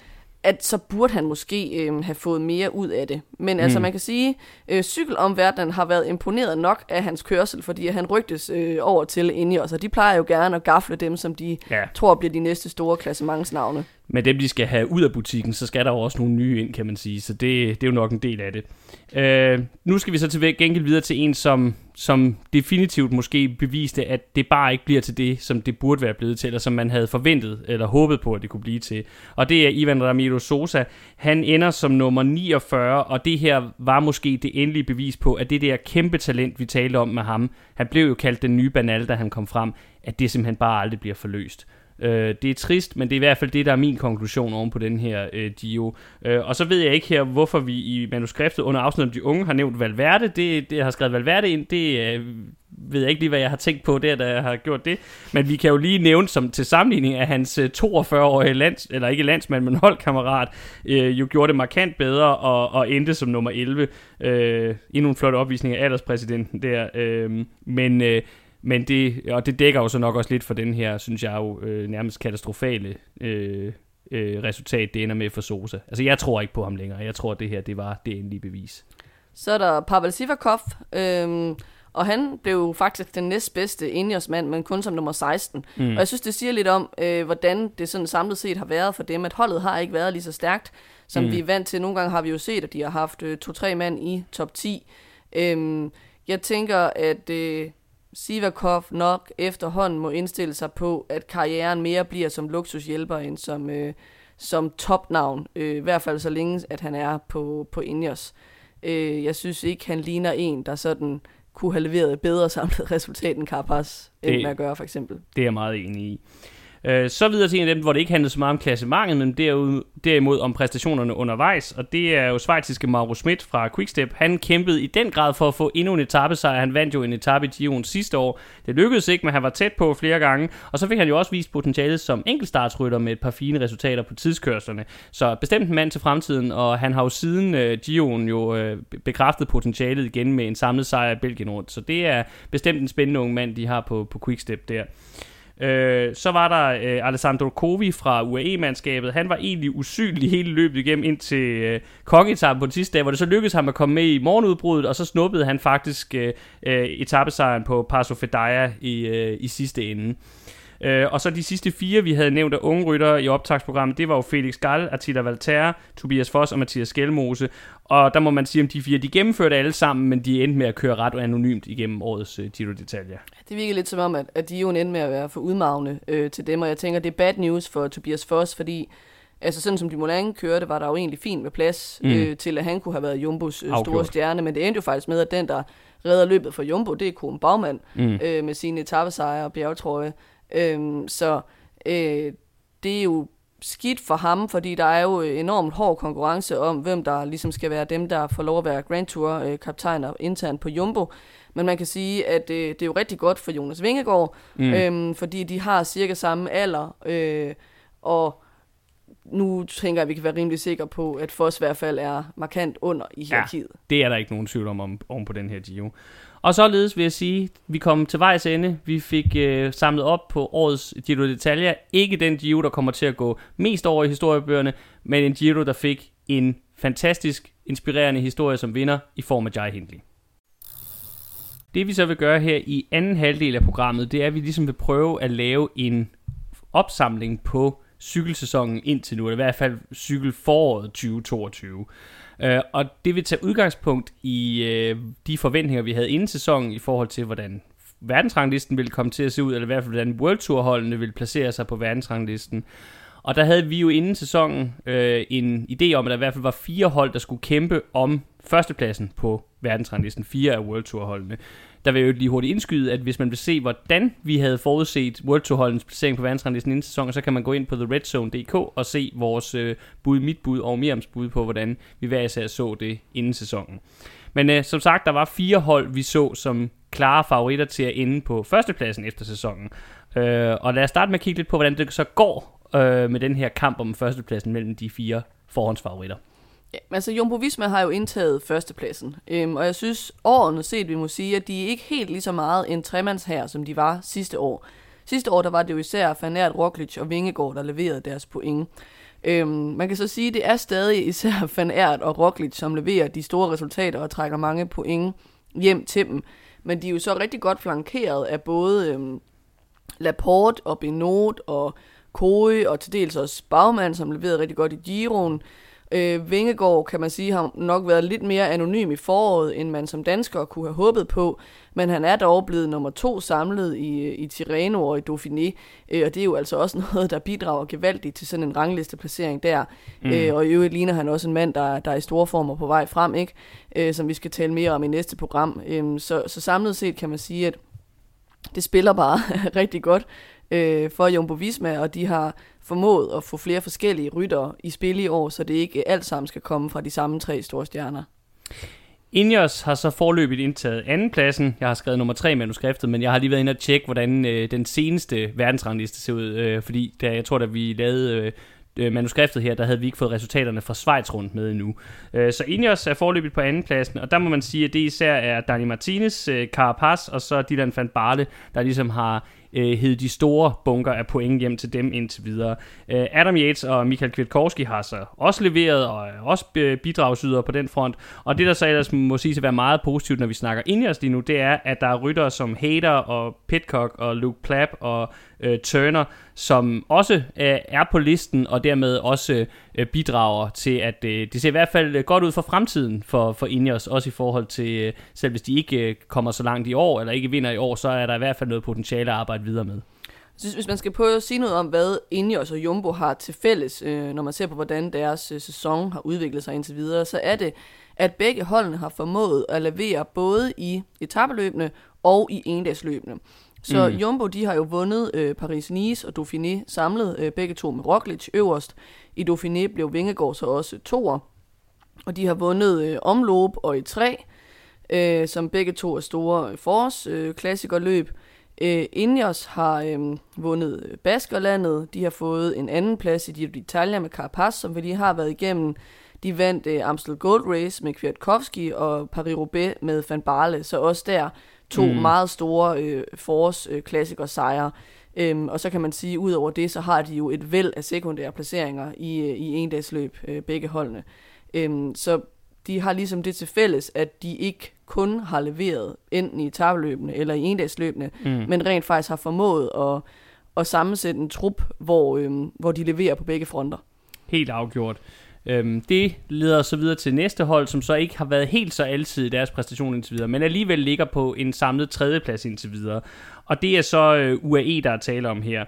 at så burde han måske øhm, have fået mere ud af det. Men mm. altså man kan sige, øh, cykelomverdenen har været imponeret nok af hans kørsel, fordi han rygtes øh, over til Ineos, og de plejer jo gerne at gafle dem, som de ja. tror bliver de næste store klassementsnavne. Men dem, de skal have ud af butikken, så skal der jo også nogle nye ind, kan man sige. Så det, det er jo nok en del af det. Øh, nu skal vi så til gengæld videre til en, som, som definitivt måske beviste, at det bare ikke bliver til det, som det burde være blevet til, eller som man havde forventet eller håbet på, at det kunne blive til. Og det er Ivan Ramiro Sosa. Han ender som nummer 49, og det her var måske det endelige bevis på, at det der kæmpe talent, vi talte om med ham, han blev jo kaldt den nye banal, da han kom frem, at det simpelthen bare aldrig bliver forløst. Øh, det er trist, men det er i hvert fald det, der er min konklusion oven på den her øh, Gio. Øh, og så ved jeg ikke her, hvorfor vi i manuskriptet under afsnittet om de unge har nævnt Valverde. Det, det jeg har skrevet Valverde ind, det øh, ved jeg ikke lige, hvad jeg har tænkt på der, da jeg har gjort det. Men vi kan jo lige nævne som til sammenligning, at hans øh, 42-årige lands, eller ikke landsmand, men holdkammerat, øh, jo gjorde det markant bedre og, og endte som nummer 11. Øh, endnu en flot opvisning af alderspræsidenten der. Øh, men... Øh, men det, og det dækker jo så nok også lidt for den her, synes jeg jo, øh, nærmest katastrofale øh, øh, resultat, det ender med for Sosa. Altså jeg tror ikke på ham længere. Jeg tror, at det her det var det endelige bevis. Så er der Pavel Sivakov, øhm, og han blev jo faktisk den næstbedste Ineos-mand, men kun som nummer 16. Mm. Og jeg synes, det siger lidt om, øh, hvordan det sådan samlet set har været for dem, at holdet har ikke været lige så stærkt, som mm. vi er vant til. Nogle gange har vi jo set, at de har haft øh, to-tre mand i top 10. Øhm, jeg tænker, at øh, Sivakov nok efterhånden må indstille sig på, at karrieren mere bliver som luksushjælper end som, øh, som topnavn. Øh, I hvert fald så længe, at han er på, på Ineos. Øh, jeg synes ikke, han ligner en, der sådan kunne have leveret et bedre samlet <laughs> resultat end Carapaz, end at gøre for eksempel. Det er jeg meget enig i. Øh, Så videre til en af dem, hvor det ikke handlede så meget om klassementet, men derimod om præstationerne undervejs, og det er jo svejtiske Mauro Schmidt fra Quickstep. Han kæmpede i den grad for at få endnu en etappesejr. Han vandt jo en etape i Giroen sidste år. Det lykkedes ikke, men han var tæt på flere gange. Og så fik han jo også vist potentialet som enkeltstartsrytter med et par fine resultater på tidskørslerne. Så bestemt en mand til fremtiden, og han har jo siden øh, Giroen jo øh, bekræftet potentialet igen med en samlet sejr i Belgien rundt. Så det er bestemt en spændende ung mand, de har på, på Quickstep der. Øh, så var der øh, Alessandro Covi fra UAE-mandskabet. Han var egentlig usynlig hele løbet igennem ind til øh, kongeetappen på den sidste dag, hvor det så lykkedes ham at komme med i morgenudbruddet, og så snuppede han faktisk øh, øh, etappesejren på Paso Fedaya i, øh, i sidste ende. Øh, og så de sidste fire, vi havde nævnt af unge ryttere i optagsprogrammet, det var jo Felix Gall, Attila Valterra, Tobias Foss og Mathias Skelmose. Og der må man sige om de fire, de gennemførte alle sammen, men de endte med at køre ret anonymt igennem årets uh, Giro d'Italia. Det virker lidt som om, at, at de jo endte med at være for udmagende øh, til dem, og jeg tænker, det er bad news for Tobias Foss, fordi Altså sådan som Dumoulin kørte, var der jo egentlig fint med plads mm. øh, til, at han kunne have været Jumbos øh, store stjerne, men det endte jo faktisk med, at den, der redder løbet for Jumbo, det er Kron Bagmand mm. øh, med sine etappesejre og bjergtrøje. Øhm, så øh, det er jo skidt for ham, fordi der er jo enormt hård konkurrence om, hvem der ligesom skal være dem, der får lov at være Grand Tour-kaptajner øh, internt på Jumbo. Men man kan sige, at øh, det er jo rigtig godt for Jonas Vingegaard, mm. øhm, fordi de har cirka samme alder, øh, og nu tænker jeg, at vi kan være rimelig sikre på, at Foss i hvert fald er markant under i hierarkiet. Ja, det er der ikke nogen tvivl om, om oven på den her Giro. Og således vil jeg sige, at vi kom til vejs ende. Vi fik øh, samlet op på årets Giro d'Italia. Ikke den Giro, der kommer til at gå mest over i historiebøgerne, men en Giro, der fik en fantastisk, inspirerende historie som vinder i form af Jai Hindley. Det vi så vil gøre her i anden halvdel af programmet, det er, at vi ligesom vil prøve at lave en opsamling på cykelsæsonen indtil nu, eller i hvert fald cykelforåret 2022. Øh, og det vil tage udgangspunkt i øh, de forventninger, vi havde inden sæsonen i forhold til, hvordan verdensranglisten ville komme til at se ud, eller i hvert fald hvordan World Tour holdene ville placere sig på verdensranglisten. Og der havde vi jo inden sæsonen øh, en idé om, at der i hvert fald var fire hold, der skulle kæmpe om førstepladsen på verdensranglisten. Fire af World Tour holdene. Der vil jeg jo lige hurtigt indskyde, at hvis man vil se, hvordan vi havde forudset World Tour holdens placering på verdensranglisten inden sæsonen, så kan man gå ind på theredzone.dk og se vores øh, bud, mit bud og Miriams bud på, hvordan vi hver især så det inden sæsonen. Men øh, som sagt, der var fire hold, vi så som klare favoritter til at ende på førstepladsen efter sæsonen. Øh, og lad os starte med at kigge lidt på, hvordan det så går øh, med den her kamp om førstepladsen mellem de fire forhåndsfavoritter. Ja, altså Jumbo Visma har jo indtaget førstepladsen, øhm, og jeg synes årene set, vi må sige, at de er ikke helt lige så meget en tremands her, som de var sidste år. Sidste år, der var det jo især Fanert, Roglic og Vingegaard, der leverede deres point. Øhm, man kan så sige, at det er stadig især <laughs> Fanert og Roglic, som leverer de store resultater og trækker mange point hjem til dem. Men de er jo så rigtig godt flankeret af både øhm, Laporte og Benot og Koe og til dels også Bagman, som leverede rigtig godt i Giroen. Øh, Vingegaard, kan man sige, har nok været lidt mere anonym i foråret, end man som dansker kunne have håbet på, men han er dog blevet nummer to samlet i, i Tirreno og i Dauphiné, øh, og det er jo altså også <laughs> noget, der bidrager gevaldigt til sådan en ranglisteplacering der. Mm. Øh, og i øvrigt ligner han også en mand, der, der er i store former på vej frem, ikke? Øh, som vi skal tale mere om i næste program. Øh, så, så samlet set kan man sige, at det spiller bare <laughs> rigtig godt øh, for Jumbo Visma, og de har formået at få flere forskellige ryttere i spil i år, så det ikke alt sammen skal komme fra de samme tre store stjerner. Ineos har så forløbigt indtaget andenpladsen. Jeg har skrevet nummer tre i manuskriptet, men jeg har lige været inde og tjekke, hvordan øh, den seneste verdensrangliste ser ud, øh, fordi da, jeg tror, da vi lavede øh, øh manuskriptet her, der havde vi ikke fået resultaterne fra Schweiz rundt med endnu. Øh, så Ineos er forløbigt på andenpladsen, og der må man sige, at det især er Dani Martinez, øh, Carapaz og så Dylan van Barle, der ligesom har øh, hed de store bunker af point hjem til dem indtil videre. Øh, Adam Yates og Michael Kwiatkowski har så også leveret og er også øh, bidragsyder på den front. Og det, der så ellers må sige at være meget positivt, når vi snakker Ineos lige nu, det er, at der er ryttere som Hader og Pitcock og Luke Plapp og øh, Turner, som også øh, er på listen, og dermed også øh, bidrager til, at øh, det ser i hvert fald øh, godt ud for fremtiden for, for Ineos, også i forhold til, øh, selv hvis de ikke øh, kommer så langt i år, eller ikke vinder i år, så er der i hvert fald noget potentiale at arbejde videre med. Jeg synes, hvis man skal prøve at sige noget om, hvad Ineos og Jumbo har til fælles, øh, når man ser på, hvordan deres øh, sæson har udviklet sig indtil videre, så er det, at begge holdene har formået at levere både i etabeløbene og i endagsløbene. Så mm. Jumbo, de har jo vundet øh, Paris-Nice og Dauphiné samlet, øh, begge to med Roglic øverst. I Dauphiné blev Vingegaard så også toer. Og de har vundet øh, omløb og i tre, øh, som begge to er store forårs øh. Øh, Ineos har øh, vundet øh, Baskerlandet. De har fået en anden plads i Giro d'Italia med Carapaz, som vi lige har været igennem. De vandt øh, Amstel Gold Race med Kwiatkowski og Paris-Roubaix med Van Barle, så også der To mm. meget store øh, forårs øh, klassiker sejre. Øhm, og så kan man sige, at ud over det, så har de jo et væld af sekundære placeringer i, øh, i en dags løb, øh, begge holdene. Øhm, så de har ligesom det til fælles, at de ikke kun har leveret enten i tabeløbene eller i endagsløbene, mm. men rent faktisk har formået at, at sammensætte en trup, hvor, øh, hvor de leverer på begge fronter. Helt afgjort. Øhm, det leder så videre til næste hold, som så ikke har været helt så altid i deres præstation indtil videre, men alligevel ligger på en samlet tredjeplads indtil videre. Og det er så øh, UAE, der er tale om her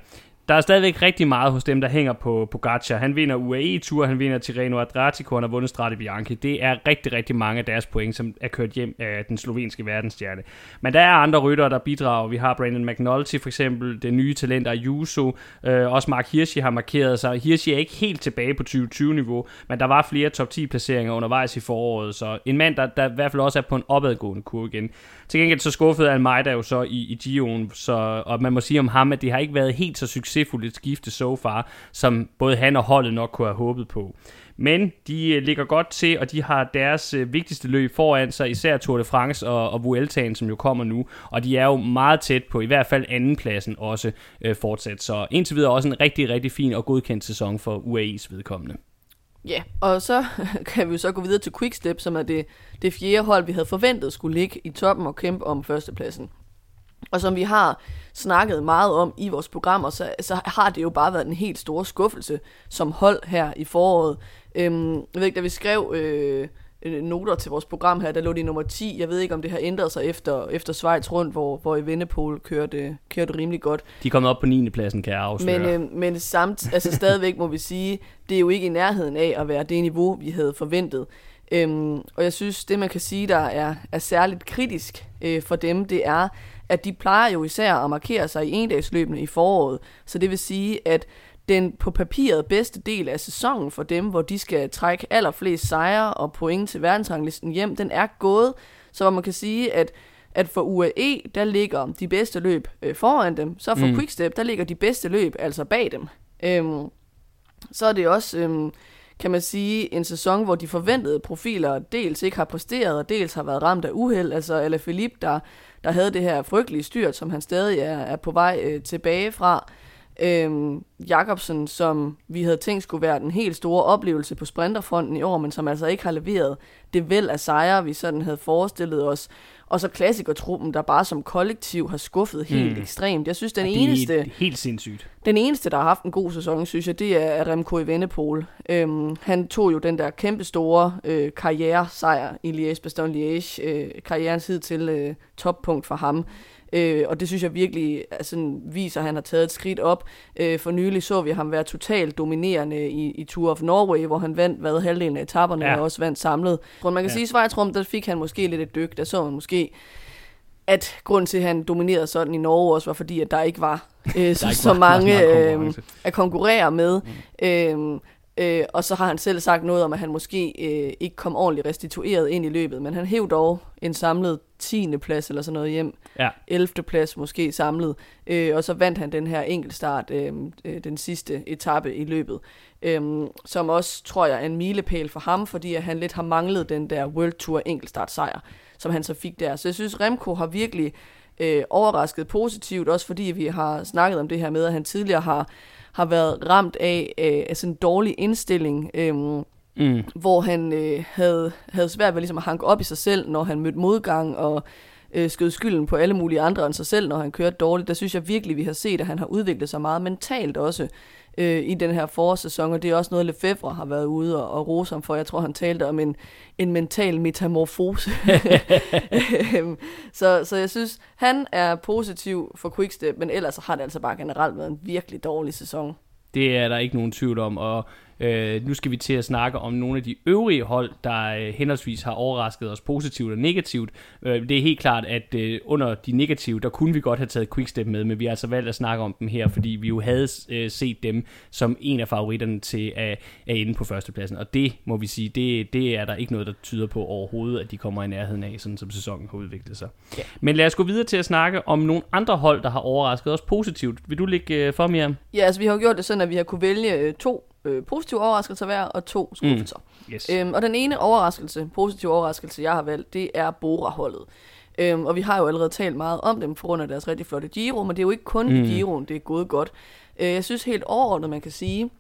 der er stadigvæk rigtig meget hos dem, der hænger på Pogacar. Han vinder UAE-tur, han vinder Tirreno Adriatico, han har vundet Strade Bianchi. Det er rigtig, rigtig mange af deres point, som er kørt hjem af den slovenske verdensstjerne. Men der er andre ryttere, der bidrager. Vi har Brandon McNulty for eksempel, det nye talent Ayuso. Øh, også Mark Hirschi har markeret sig. Hirschi er ikke helt tilbage på 2020-niveau, men der var flere top 10 placeringer undervejs i foråret, så en mand, der, der i hvert fald også er på en opadgående kurve igen. Til gengæld så skuffede Almeida jo så i, i Gio'en, så, og man må sige om ham, at det har ikke været helt så succes succesfuldt et skifte so far, som både han og holdet nok kunne have håbet på. Men de øh, ligger godt til, og de har deres øh, vigtigste løb foran sig, især Tour de France og, og Vueltaen, som jo kommer nu. Og de er jo meget tæt på, i hvert fald andenpladsen også øh, fortsat. Så indtil videre også en rigtig, rigtig fin og godkendt sæson for UAE's vedkommende. Ja, og så <laughs> kan vi jo så gå videre til Quickstep, som er det, det fjerde hold, vi havde forventet skulle ligge i toppen og kæmpe om førstepladsen. Og som vi har snakket meget om i vores programmer, så, så har det jo bare været en helt stor skuffelse som hold her i foråret. Øhm, jeg ved ikke, da vi skrev øh, Øh, noter til vores program her, der lå de nummer 10. Jeg ved ikke, om det har ændret sig efter, efter Schweiz rundt, hvor, hvor Evenepoel kørte, kørte rimelig godt. De er kommet op på 9. pladsen, kan jeg afsløre. Men, øh, men samt, altså stadigvæk må vi sige, det er jo ikke i nærheden af at være det niveau, vi havde forventet. Øhm, og jeg synes, det man kan sige, der er, er særligt kritisk øh, for dem, det er, at de plejer jo især at markere sig i endagsløbende i foråret. Så det vil sige, at den på papiret bedste del af sæsonen for dem, hvor de skal trække allerflest sejre og point til verdensranglisten hjem, den er gået. Så man kan sige, at at for UAE, der ligger de bedste løb øh, foran dem, så for mm. Quickstep, der ligger de bedste løb altså bag dem. Øhm, så er det også, øhm, kan man sige, en sæson, hvor de forventede profiler dels ikke har præsteret, og dels har været ramt af uheld. Altså Alaphilippe, der, der havde det her frygtelige styrt, som han stadig er, er på vej øh, tilbage fra. Øhm, Jacobsen, som vi havde tænkt skulle være den helt store oplevelse på sprinterfronten i år, men som altså ikke har leveret det vel af sejre, vi sådan havde forestillet os. Og så klassikertruppen, der bare som kollektiv har skuffet helt mm. ekstremt. Jeg synes, den ja, eneste... Er helt sindssygt. Den eneste, der har haft en god sæson, synes jeg, det er Remco Evenepoel. Øhm, han tog jo den der kæmpe store øh, karrieresejr i Liège-Bastogne-Liège. Øh, karrierens tid til øh, toppunkt for ham. Øh, og det synes jeg virkelig altså, viser, at han har taget et skridt op. Øh, for nylig så vi ham være totalt dominerende i, i Tour of Norway, hvor han vandt hvad, halvdelen af etaperne ja. og også vandt samlet. For man kan ja. sige, at Schweizrum, der fik han måske lidt et dyk. Der så man måske at grund til, at han dominerede sådan i Norge også var fordi, at der ikke var øh, <laughs> så, så mange øh, at konkurrere med. Mm. Øh, Øh, og så har han selv sagt noget om, at han måske øh, ikke kom ordentligt restitueret ind i løbet, men han hæv dog en samlet 10. plads eller sådan noget hjem. Ja. 11. plads måske samlet. Øh, og så vandt han den her enkeltstart, øh, øh, den sidste etape i løbet. Øh, som også, tror jeg, er en milepæl for ham, fordi at han lidt har manglet den der World Tour enkeltstart sejr, som han så fik der. Så jeg synes, Remco har virkelig øh, overrasket positivt, også fordi vi har snakket om det her med, at han tidligere har har været ramt af, øh, af sådan en dårlig indstilling, øh, mm. hvor han øh, havde, havde svært ved ligesom at hanke op i sig selv, når han mødte modgang, og øh, skød skylden på alle mulige andre end sig selv, når han kørte dårligt. Der synes jeg virkelig, vi har set, at han har udviklet sig meget mentalt også øh, i den her forårssæson, og det er også noget, Lefebvre har været ude og, og rose ham for. Jeg tror, han talte om en, en mental metamorfose. <laughs> Øhm, så, så jeg synes, han er positiv for Quickstep, men ellers har det altså bare generelt været en virkelig dårlig sæson. Det er der ikke nogen tvivl om, og Øh, nu skal vi til at snakke om nogle af de øvrige hold, der øh, henholdsvis har overrasket os positivt og negativt. Øh, det er helt klart, at øh, under de negative, der kunne vi godt have taget Quickstep med, men vi har altså valgt at snakke om dem her, fordi vi jo havde øh, set dem som en af favoritterne til at, at ende på førstepladsen. Og det må vi sige, det, det er der ikke noget, der tyder på overhovedet, at de kommer i nærheden af, sådan som sæsonen har udviklet sig. Ja. Men lad os gå videre til at snakke om nogle andre hold, der har overrasket os positivt. Vil du lægge øh, for, mere? Ja, altså vi har gjort det sådan, at vi har kunne vælge øh, to øh, positive overraskelser hver, og to skuffelser. Mm. Yes. Øhm, og den ene overraskelse, positive overraskelse, jeg har valgt, det er Bora-holdet. Øhm, og vi har jo allerede talt meget om dem, for grund af deres rigtig flotte Giro, men det er jo ikke kun mm. Giroen, det er gået godt. Øh, jeg synes helt overordnet, man kan sige,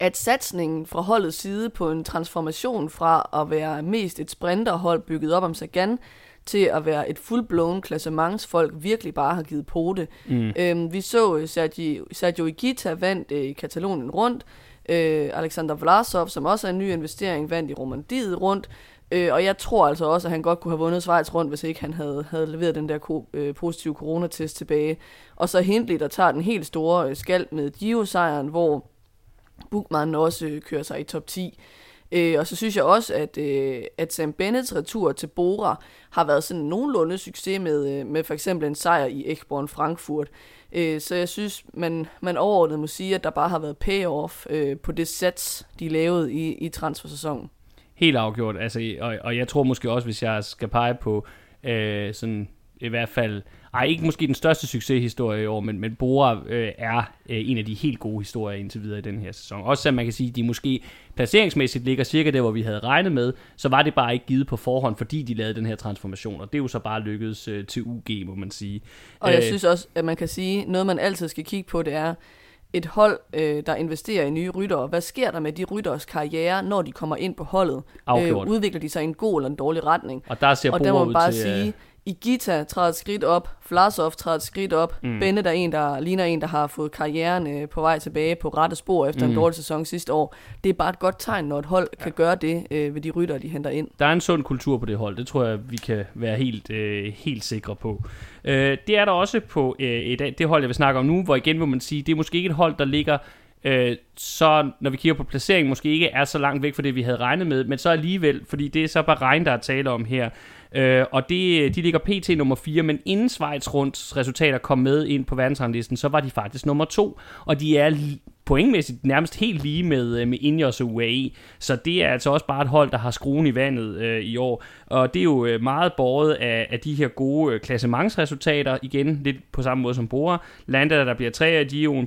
at satsningen fra holdets side på en transformation fra at være mest et sprinterhold bygget op om Sagan, til at være et full-blown klassementsfolk virkelig bare har givet på det. Mm. Øhm, vi så øh, Sergio, Sergio Igita vandt øh, i Katalonien rundt, øh, Alexander Vlasov, som også er en ny investering, vandt i Romandiet rundt, øh, og jeg tror altså også, at han godt kunne have vundet Schweiz rundt, hvis ikke han havde, havde leveret den der ko, øh, positive coronatest tilbage. Og så Hindley, der tager den helt store øh, skald med Gio-sejren, hvor Bukman også øh, kører sig i top 10. Øh, og så synes jeg også, at, øh, at Sam Bennets retur til Bora har været sådan nogenlunde succes med, øh, med for eksempel en sejr i Ekborn Frankfurt. Øh, så jeg synes, man, man overordnet må sige, at der bare har været payoff øh, på det sats, de lavede i, i transfersæsonen. Helt afgjort. Altså, og, og jeg tror måske også, hvis jeg skal pege på øh, sådan i hvert fald ej, ikke måske den største succeshistorie i år, men, men Bora øh, er øh, en af de helt gode historier indtil videre i den her sæson. Også selvom man kan sige, at de måske placeringsmæssigt ligger cirka der, hvor vi havde regnet med, så var det bare ikke givet på forhånd, fordi de lavede den her transformation, og det er jo så bare lykkedes øh, til UG, må man sige. Og jeg øh, synes også, at man kan sige, noget man altid skal kigge på, det er, et hold, øh, der investerer i nye ryttere. Hvad sker der med de rytteres karriere, når de kommer ind på holdet? Øh, udvikler de sig i en god eller en dårlig retning? Og der ser og der må man bare til, sige, øh, Igita træder et skridt op, Vlasov træder et skridt op, mm. Bennett er en, der ligner en, der har fået karrieren øh, på vej tilbage på rette spor efter mm. en dårlig sæson sidste år. Det er bare et godt tegn, når et hold ja. kan gøre det øh, ved de rytter, de henter ind. Der er en sund kultur på det hold, det tror jeg, vi kan være helt, øh, helt sikre på. Øh, det er der også på øh, et, det hold, jeg vil snakke om nu, hvor igen vil man sige, det er måske ikke et hold, der ligger øh, så når vi kigger på placeringen, måske ikke er så langt væk fra det, vi havde regnet med, men så alligevel, fordi det er så bare regn, der er tale om her. Øh, og det, de ligger pt. nummer 4, men inden Schweiz rundt resultater kom med ind på verdensranglisten, så var de faktisk nummer 2, og de er pointmæssigt nærmest helt lige med, øh, med Ineos og UAE. Så det er altså også bare et hold, der har skruen i vandet øh, i år. Og det er jo øh, meget båret af, af de her gode øh, klassementsresultater. Igen, lidt på samme måde som Bora. Landa, der bliver 3 af Gio'en.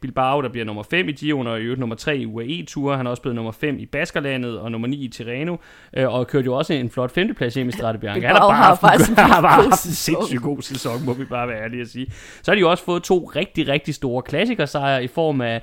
Bilbao, der bliver nummer 5 i Gio'en, og i øvrigt nummer 3 i UAE-ture. Han er også blevet nummer 5 i Baskerlandet, og nummer 9 i Tirreno. Øh, og kørte jo også en flot femteplads hjem i Strade Bianca. <laughs> Han har bare haft, har bare haft en sindssygt god sæson, må vi bare være ærlige at sige. Så har de jo også fået to rigtig, rigtig store klassikersejre i form af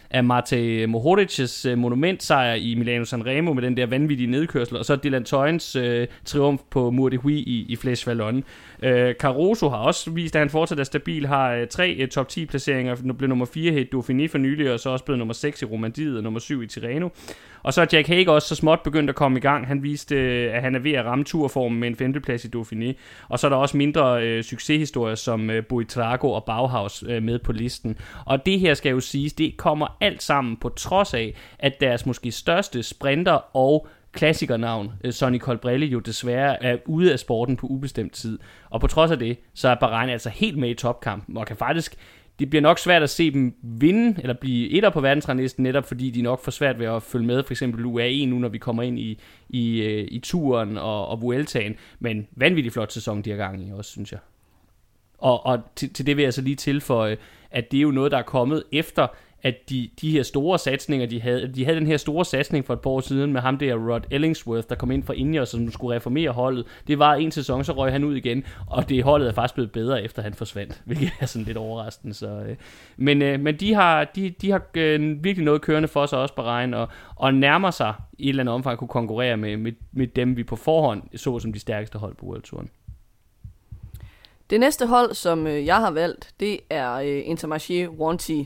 af Mate Mohoric's øh, monumentsejr i Milano Sanremo med den der vanvittige nedkørsel, og så Dylan Toyens øh, triumf på Mur de Huy i, i Flesh Vallon. Øh, Caruso har også vist, at han fortsat er stabil, har øh, tre øh, top 10 placeringer, blev nummer 4 i Dauphiné for nylig, og så også blevet nummer 6 i Romandiet og nummer 7 i Tirreno. Og så er Jack Hague også så småt begyndt at komme i gang. Han viste, øh, at han er ved at ramme turformen med en femteplads i Dauphiné. Og så er der også mindre øh, succeshistorier som øh, Buitrago og Bauhaus øh, med på listen. Og det her skal jo siges, det kommer alt sammen på trods af, at deres måske største sprinter og klassikernavn, øh, Sonny Colbrelli, jo desværre er ude af sporten på ubestemt tid. Og på trods af det, så er Bahrain altså helt med i topkampen, og kan faktisk det bliver nok svært at se dem vinde, eller blive etter på verdensranglisten, netop fordi de nok får svært ved at følge med, for eksempel UAE nu, når vi kommer ind i, i, øh, i turen og, og Vueltaen. Men vanvittig flot sæson, de har gang i også, synes jeg. Og, og til, til det vil jeg så lige tilføje, at det er jo noget, der er kommet efter, at de, de her store satsninger, de havde, de havde den her store satsning for et par år siden med ham der, Rod Ellingsworth, der kom ind fra Ineos, som skulle reformere holdet. Det var en sæson, så røg han ud igen, og det holdet er faktisk blevet bedre, efter han forsvandt, <laughs> hvilket er sådan lidt overraskende. Så, øh. Men, øh, men de har, de, de har øh, virkelig noget kørende for sig også på regn, og, og nærmer sig i et eller andet omfang kunne konkurrere med, med, med dem, vi på forhånd så som de stærkeste hold på World Touren. Det næste hold, som øh, jeg har valgt, det er øh, Intermarché Wanty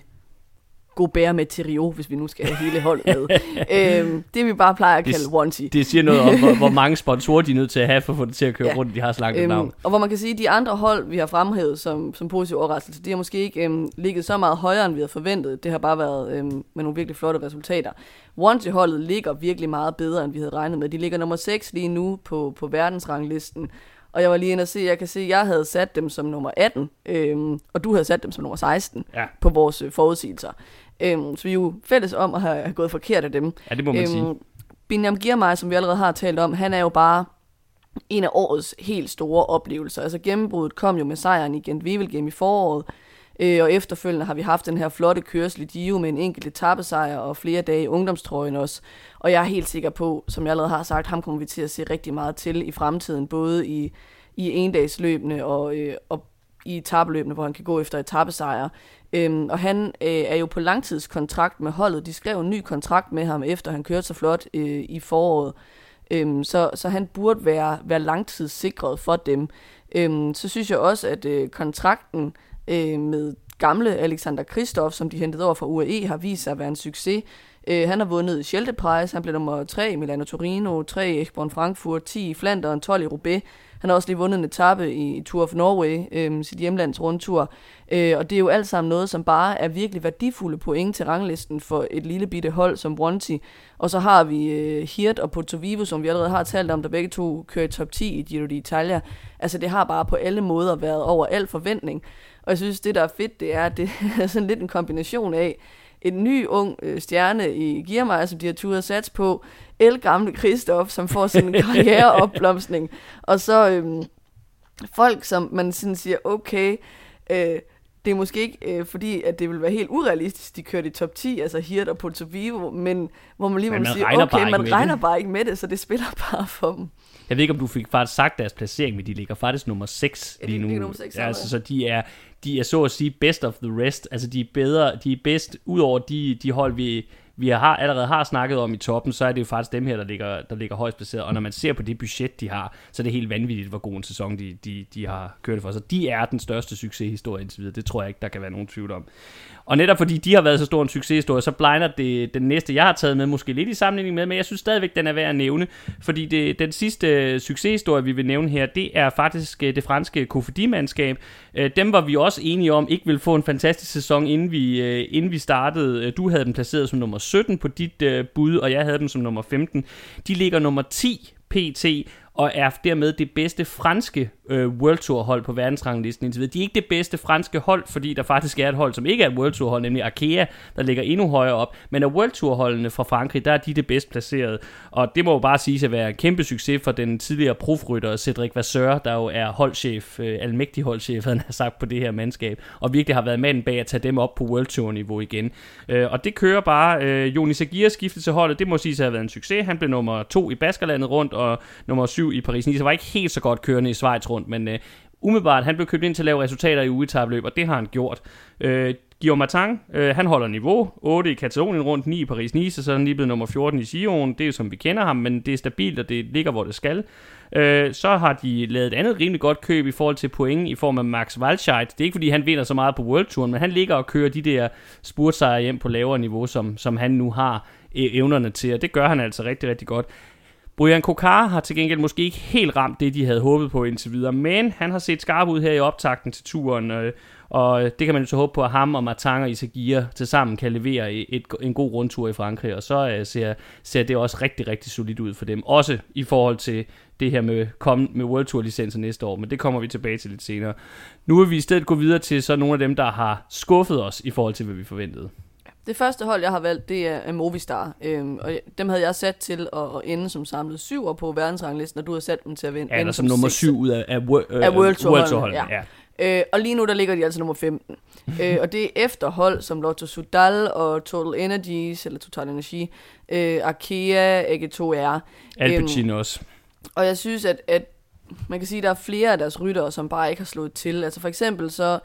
Gobert med Theriot, hvis vi nu skal have hele holdet med. <laughs> øhm, det vi bare plejer at kalde det, Wanty. Det siger noget om, hvor, hvor <laughs> mange sponsorer de er nødt til at have, for at få det til at køre ja. rundt. De har så langt øhm, navn. Og hvor man kan sige, at de andre hold, vi har fremhævet som, som positiv overraskelse, de har måske ikke øhm, ligget så meget højere, end vi havde forventet. Det har bare været øhm, med nogle virkelig flotte resultater. Wanty-holdet ligger virkelig meget bedre, end vi havde regnet med. De ligger nummer 6 lige nu på, på verdensranglisten. Og jeg var lige inde og se, jeg kan se, at jeg havde sat dem som nummer 18, øhm, og du havde sat dem som nummer 16 ja. på vores øh, forudsigelser. Øhm, så vi er jo fælles om at have, gået forkert af dem. Ja, det må man øhm, sige. Binyam Girmay, som vi allerede har talt om, han er jo bare en af årets helt store oplevelser. Altså gennembruddet kom jo med sejren i Gent Wevelgem i foråret, øh, og efterfølgende har vi haft den her flotte kørsel i Dio med en enkelt etappesejr og flere dage i ungdomstrøjen også. Og jeg er helt sikker på, som jeg allerede har sagt, ham kommer vi til at se rigtig meget til i fremtiden, både i, i endagsløbene og, øh, og i etappeløbene, hvor han kan gå efter etappesejre. Øhm, og han øh, er jo på langtidskontrakt med holdet. De skrev en ny kontrakt med ham, efter han kørte så flot øh, i foråret. Øhm, så, så han burde være, være langtidssikret for dem. Øhm, så synes jeg også, at øh, kontrakten øh, med gamle Alexander Kristoff, som de hentede over fra UAE, har vist sig at være en succes. Øh, han har vundet Schelte-Prize, han blev nummer 3 i Milano Torino, 3 i Ekborn Frankfurt, 10 i Flandern, 12 i Roubaix. Han har også lige vundet en etape i Tour of Norway, øh, sit hjemlands rundtur. Øh, og det er jo alt sammen noget, som bare er virkelig værdifulde point til ranglisten for et lille bitte hold som Bronti. Og så har vi øh, Hirt og Porto Vivo, som vi allerede har talt om, der begge to kører i top 10 i Giro d'Italia. Altså det har bare på alle måder været over al forventning. Og jeg synes, det der er fedt, det er, at det <laughs> er sådan lidt en kombination af en ny ung øh, stjerne i Giermeier, som de har turet sats på, el gamle Kristoff, som får sådan en <laughs> karriereopblomstning, og så øhm, folk, som man sådan siger, okay, øh, det er måske ikke øh, fordi, at det vil være helt urealistisk, de kørte i top 10, altså Hirt og Porto Vivo, men hvor man lige må sige, okay, man regner bare ikke med det, så det spiller <laughs> bare for dem. Jeg ved ikke, om du fik faktisk sagt deres placering, men de ligger faktisk nummer 6 lige nu. Ja, nummer 6, ja, altså, så de er, de er så at sige best of the rest. Altså de er bedre, de er bedst ud over de, de hold, vi, vi har, allerede har snakket om i toppen, så er det jo faktisk dem her, der ligger, der ligger højst placeret. Og når man ser på det budget, de har, så er det helt vanvittigt, hvor god en sæson de, de, de har kørt for. Så de er den største succeshistorie indtil videre. Det tror jeg ikke, der kan være nogen tvivl om. Og netop fordi de har været så stor en succeshistorie, så blinder det den næste, jeg har taget med, måske lidt i sammenligning med, men jeg synes stadigvæk, den er værd at nævne. Fordi det, den sidste øh, succeshistorie, vi vil nævne her, det er faktisk øh, det franske Kofidi-mandskab. Øh, dem var vi også enige om, ikke ville få en fantastisk sæson, inden vi, inden vi startede. Du havde dem placeret som nummer 17 på dit bud, og jeg havde dem som nummer 15. De ligger nummer 10 PT, og er dermed det bedste franske øh, World Tour hold på verdensranglisten indtil videre. De er ikke det bedste franske hold, fordi der faktisk er et hold, som ikke er et World Tour hold, nemlig Arkea, der ligger endnu højere op. Men af World Tour holdene fra Frankrig, der er de det bedst placeret. Og det må jo bare sige at være en kæmpe succes for den tidligere profrytter Cedric Vasseur, der jo er holdchef, øh, almægtig holdchef, han har sagt på det her mandskab, og virkelig har været manden bag at tage dem op på World Tour niveau igen. Øh, og det kører bare. Øh, Jonis Aguirre skiftet til holdet, det må sige at have været en succes. Han blev nummer to i Baskerlandet rundt, og nummer syv i Paris-Nice. var ikke helt så godt kørende i Schweiz rundt, men øh, umiddelbart, han blev købt ind til at lave resultater i ugetabløb, og det har han gjort. Øh, Guillaume Martin, øh, han holder niveau. 8 i Katalonien rundt, 9 i Paris-Nice, så er han lige blevet nummer 14 i Sion. Det er jo som vi kender ham, men det er stabilt, og det ligger, hvor det skal. Øh, så har de lavet et andet rimelig godt køb i forhold til point i form af Max Walscheid. Det er ikke, fordi han vinder så meget på World Touren, men han ligger og kører de der spurtsejre hjem på lavere niveau, som, som han nu har øh, evnerne til, og det gør han altså rigtig, rigtig godt. Brian Kokar har til gengæld måske ikke helt ramt det, de havde håbet på indtil videre, men han har set skarp ud her i optakten til turen, øh, og det kan man jo så håbe på, at ham og Martin og Isagir til sammen kan levere et, en god rundtur i Frankrig, og så øh, ser, ser det også rigtig, rigtig solidt ud for dem. Også i forhold til det her med, kom, med World Tour licenser næste år, men det kommer vi tilbage til lidt senere. Nu vil vi i stedet gå videre til så nogle af dem, der har skuffet os i forhold til, hvad vi forventede. Det første hold, jeg har valgt, det er Movistar. Øhm, og dem havde jeg sat til at, ende som samlet syver på verdensranglisten, og du har sat dem til at vinde. Ja, eller som, som nummer syv ud af, af, øh, af World Tour, World Tour ja. ja. Øh, og lige nu, der ligger de altså nummer 15. <laughs> øh, og det er efter hold som Lotto Sudal og Total Energies, eller Total Energy, øh, Arkea, AG2R. Alpecin øhm, også. Og jeg synes, at, at man kan sige, at der er flere af deres ryttere, som bare ikke har slået til. Altså for eksempel så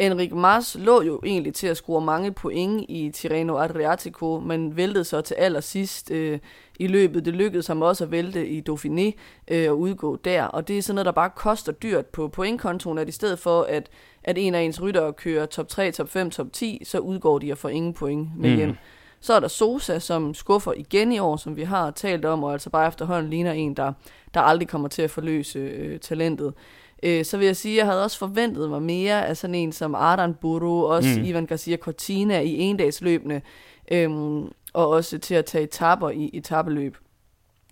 Enric Mas lå jo egentlig til at score mange point i Tirreno Adriatico, men væltede så til allersidst øh, i løbet. Det lykkedes ham også at vælte i Dauphiné øh, og udgå der, og det er sådan noget, der bare koster dyrt på pointkontoen, at i stedet for, at, at en af ens ryttere kører top 3, top 5, top 10, så udgår de og får ingen point med mm. hjem. Så er der Sosa, som skuffer igen i år, som vi har talt om, og altså bare efterhånden ligner en, der, der aldrig kommer til at forløse øh, talentet øh, så vil jeg sige, at jeg havde også forventet mig mere af sådan en som Ardan Buru, også mm. Ivan Garcia Cortina i endagsløbende, øh, og også til at tage etapper i etabeløb.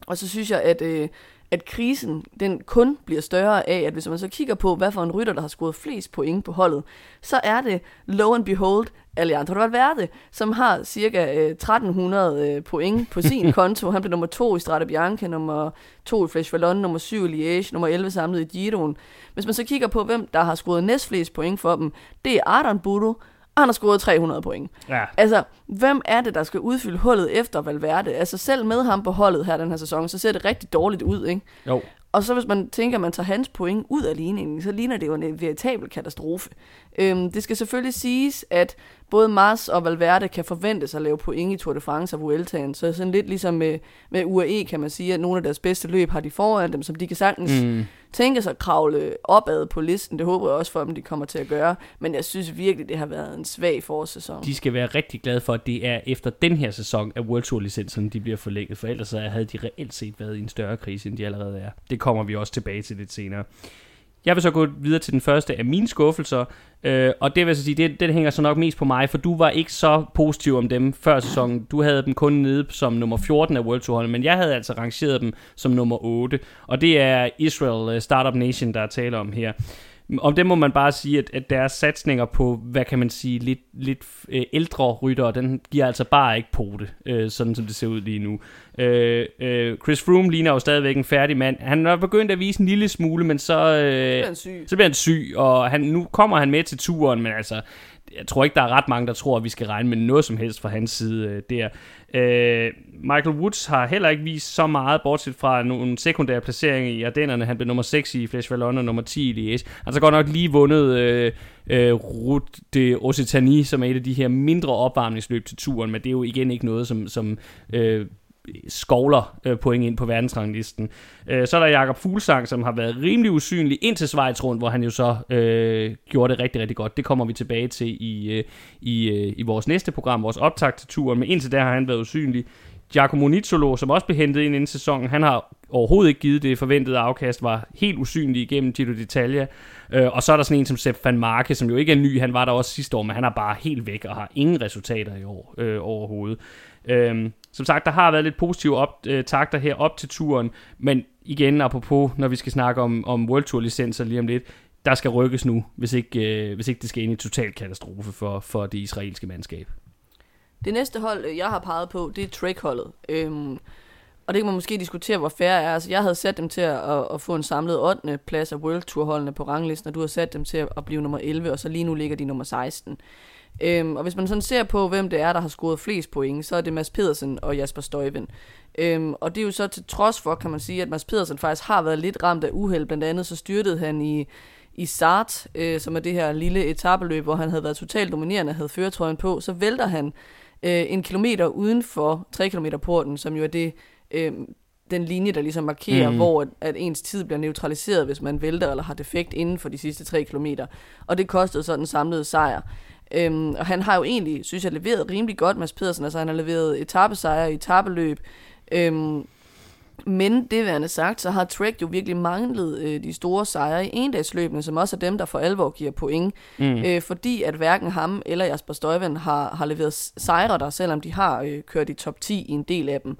Og så synes jeg, at, øh, at krisen den kun bliver større af, at hvis man så kigger på, hvad for en rytter, der har scoret flest point på holdet, så er det, low and behold, Alejandro Valverde, som har cirka øh, 1300 øh, point på sin <laughs> konto. Han blev nummer to i Strade Bianca, nummer to i Flash Vallon, nummer syv i Liège, nummer 11 samlet i Giroen. Hvis man så kigger på, hvem der har scoret næstflest point for dem, det er Ardan Budo, og han har scoret 300 point. Ja. Altså, hvem er det, der skal udfylde hullet efter Valverde? Altså, selv med ham på holdet her den her sæson, så ser det rigtig dårligt ud, ikke? Jo. Og så hvis man tænker, at man tager hans point ud af ligningen, så ligner det jo en veritabel katastrofe. Øhm, det skal selvfølgelig siges, at både Mars og Valverde kan forventes at lave point i Tour de France og Vueltaen. Så sådan lidt ligesom med, med UAE kan man sige, at nogle af deres bedste løb har de foran dem, som de kan sagtens mm. tænke sig at kravle opad på listen. Det håber jeg også for dem, de kommer til at gøre. Men jeg synes virkelig, det har været en svag forårssæson. De skal være rigtig glade for, at det er efter den her sæson, at World Tour licensen de bliver forlænget, for ellers så havde de reelt set været i en større krise, end de allerede er. Det kommer vi også tilbage til lidt senere. Jeg vil så gå videre til den første af mine skuffelser, øh, og det vil jeg så sige, det, det hænger så nok mest på mig, for du var ikke så positiv om dem før sæsonen. Du havde dem kun nede som nummer 14 af World Tour men jeg havde altså rangeret dem som nummer 8, og det er Israel øh, Startup Nation, der er tale om her. Om det må man bare sige, at, at deres satsninger på, hvad kan man sige, lidt, lidt øh, ældre ryttere, den giver altså bare ikke på det, øh, sådan som det ser ud lige nu. Øh, øh, Chris Froome ligner jo stadigvæk en færdig mand. Han er begyndt at vise en lille smule, men så, øh, bliver han syg. så bliver han syg, og han, nu kommer han med til turen, men altså, jeg tror ikke, der er ret mange, der tror, at vi skal regne med noget som helst fra hans side øh, der. Øh, Michael Woods har heller ikke vist så meget, bortset fra nogle sekundære placeringer i Ardennerne. Han blev nummer 6 i Flash Vallon og nummer 10 i Liège. Han har godt nok lige vundet øh, øh, Route de Occitanie, som er et af de her mindre opvarmningsløb til turen, men det er jo igen ikke noget, som, som øh, skovler øh, point ind på verdensranglisten. Øh, så er der Jakob Fuglsang, som har været rimelig usynlig ind til Schweiz rundt, hvor han jo så øh, gjorde det rigtig, rigtig godt. Det kommer vi tilbage til i, øh, i, øh, i vores næste program, vores optag til turen, men indtil der har han været usynlig. Giacomo Nizzolo, som også blev hentet ind inden sæsonen, han har overhovedet ikke givet det forventede afkast, var helt usynlig igennem Giro d'Italia. Øh, og så er der sådan en som Sepp van Marke, som jo ikke er ny, han var der også sidste år, men han er bare helt væk og har ingen resultater i år øh, overhovedet. Øh, som sagt, der har været lidt positive op, øh, takter her op til turen, men igen, apropos, når vi skal snakke om, om World Tour licenser lige om lidt, der skal rykkes nu, hvis ikke, øh, hvis ikke det skal ind i total katastrofe for, for det israelske mandskab. Det næste hold, øh, jeg har peget på, det er Trek-holdet. Øhm, og det kan man måske diskutere, hvor færre er. Altså, jeg havde sat dem til at, at, at få en samlet 8. plads af World Tour-holdene på ranglisten, og du har sat dem til at blive nummer 11, og så lige nu ligger de nummer 16. Øhm, og hvis man sådan ser på, hvem det er, der har scoret flest point, så er det Mads Pedersen og Jasper Støjven. Øhm, og det er jo så til trods for, kan man sige, at Mads Pedersen faktisk har været lidt ramt af uheld. Blandt andet så styrtede han i, i Sart, øh, som er det her lille etabeløb, hvor han havde været totalt dominerende, havde føretrøjen på. Så vælter han øh, en kilometer uden for 3 km porten, som jo er det, øh, den linje, der ligesom markerer, mm. hvor at, at ens tid bliver neutraliseret, hvis man vælter eller har defekt inden for de sidste 3 km. Og det kostede så den samlede sejr. Øhm, og han har jo egentlig, synes jeg, leveret rimelig godt, Mads Pedersen. Altså han har leveret etappesejre i etappeløb. Øhm, men det værende sagt, så har Trek jo virkelig manglet øh, de store sejre i endagsløbene, som også er dem, der for alvor giver point. Mm. Øh, fordi at hverken ham eller Jasper Støjven har, har leveret sejre der, selvom de har øh, kørt i top 10 i en del af dem.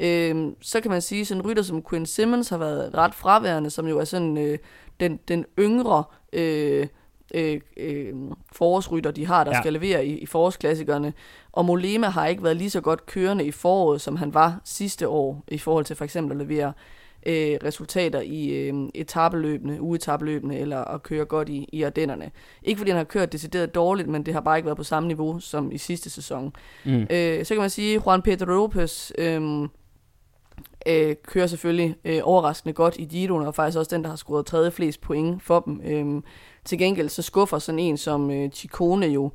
Øh, så kan man sige, sådan en rytter som Quinn Simmons har været ret fraværende, som jo er sådan øh, den, den yngre... Øh, øh, øh, forårsrytter, de har, der ja. skal levere i, i forårsklassikerne. Og Molema har ikke været lige så godt kørende i foråret, som han var sidste år, i forhold til for eksempel at levere øh, resultater i øh, etabeløbene, uetabeløbene, eller at køre godt i, i Ardennerne. Ikke fordi han har kørt decideret dårligt, men det har bare ikke været på samme niveau som i sidste sæson. Mm. Øh, så kan man sige, Juan Pedro Lopez... Øh, øh, kører selvfølgelig øh, overraskende godt i Giroen, og faktisk også den, der har scoret tredje flest point for dem. Øh, til gengæld så skuffer sådan en som øh, Chicone jo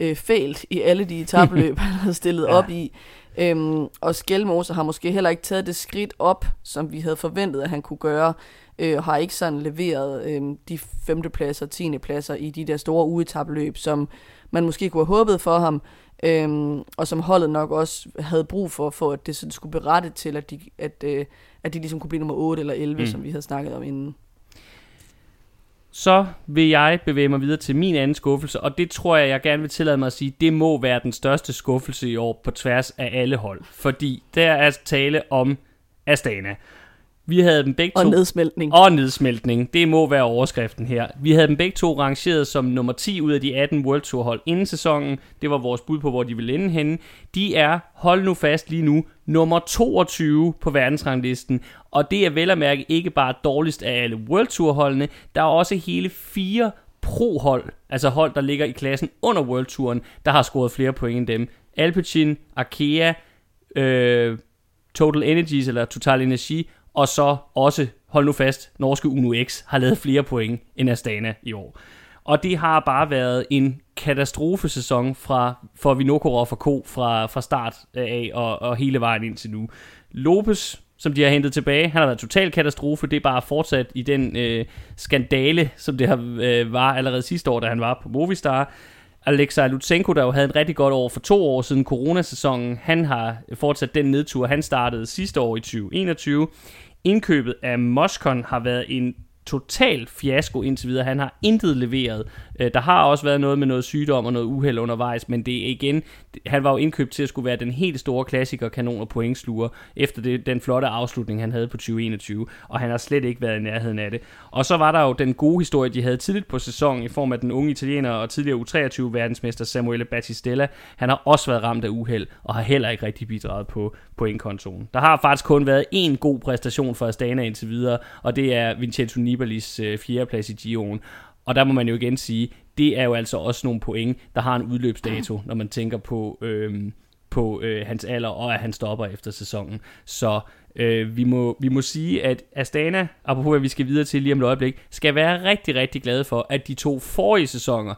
øh, fælt i alle de etabløb, <laughs> han har stillet ja. op i. Øhm, og Skelmose har måske heller ikke taget det skridt op, som vi havde forventet, at han kunne gøre, øh, har ikke sådan leveret øh, de femtepladser, tiende pladser i de der store uetabløb, som man måske kunne have håbet for ham, øhm, og som holdet nok også havde brug for, for at det sådan skulle berette til, at de, at, øh, at de ligesom kunne blive nummer 8 eller 11, mm. som vi havde snakket om inden så vil jeg bevæge mig videre til min anden skuffelse, og det tror jeg, jeg gerne vil tillade mig at sige, det må være den største skuffelse i år på tværs af alle hold. Fordi der er tale om Astana. Vi havde dem begge to... Og nedsmeltning. Og nedsmeltning. Det må være overskriften her. Vi havde dem begge to rangeret som nummer 10 ud af de 18 World Tour hold inden sæsonen. Det var vores bud på, hvor de ville ende henne. De er, hold nu fast lige nu, nummer 22 på verdensranglisten. Og det er vel at mærke ikke bare dårligst af alle World Tour holdene. Der er også hele fire pro-hold, altså hold, der ligger i klassen under World Touren, der har scoret flere point end dem. Alpecin, Arkea, øh, Total Energies eller Total Energi og så også, hold nu fast, norske Uno X har lavet flere point end Astana i år. Og det har bare været en katastrofesæson fra, for Vinokurov og K fra, fra start af og, og hele vejen indtil nu. Lopez, som de har hentet tilbage, han har været total katastrofe. Det er bare fortsat i den øh, skandale, som det har, øh, var allerede sidste år, da han var på Movistar. Alexej Lutsenko, der jo havde en rigtig godt år for to år siden coronasæsonen, han har fortsat den nedtur. Han startede sidste år i 2021. Indkøbet af Moskon har været en total fiasko indtil videre. Han har intet leveret. Øh, der har også været noget med noget sygdom og noget uheld undervejs, men det er igen, han var jo indkøbt til at skulle være den helt store klassiker, kanon og pointsluger, efter det, den flotte afslutning, han havde på 2021, og han har slet ikke været i nærheden af det. Og så var der jo den gode historie, de havde tidligt på sæsonen, i form af den unge italiener og tidligere U23-verdensmester Samuele Battistella. Han har også været ramt af uheld, og har heller ikke rigtig bidraget på pointkontoen. Der har faktisk kun været én god præstation for Astana indtil videre, og det er Vincenzo Nibalis øh, fjerdeplads i Giroen. Og der må man jo igen sige, det er jo altså også nogle point, der har en udløbsdato, når man tænker på, øh, på øh, hans alder, og at han stopper efter sæsonen. Så øh, vi, må, vi må sige, at Astana, apropos hvad vi skal videre til lige om et øjeblik, skal være rigtig, rigtig glade for, at de to forrige sæsoner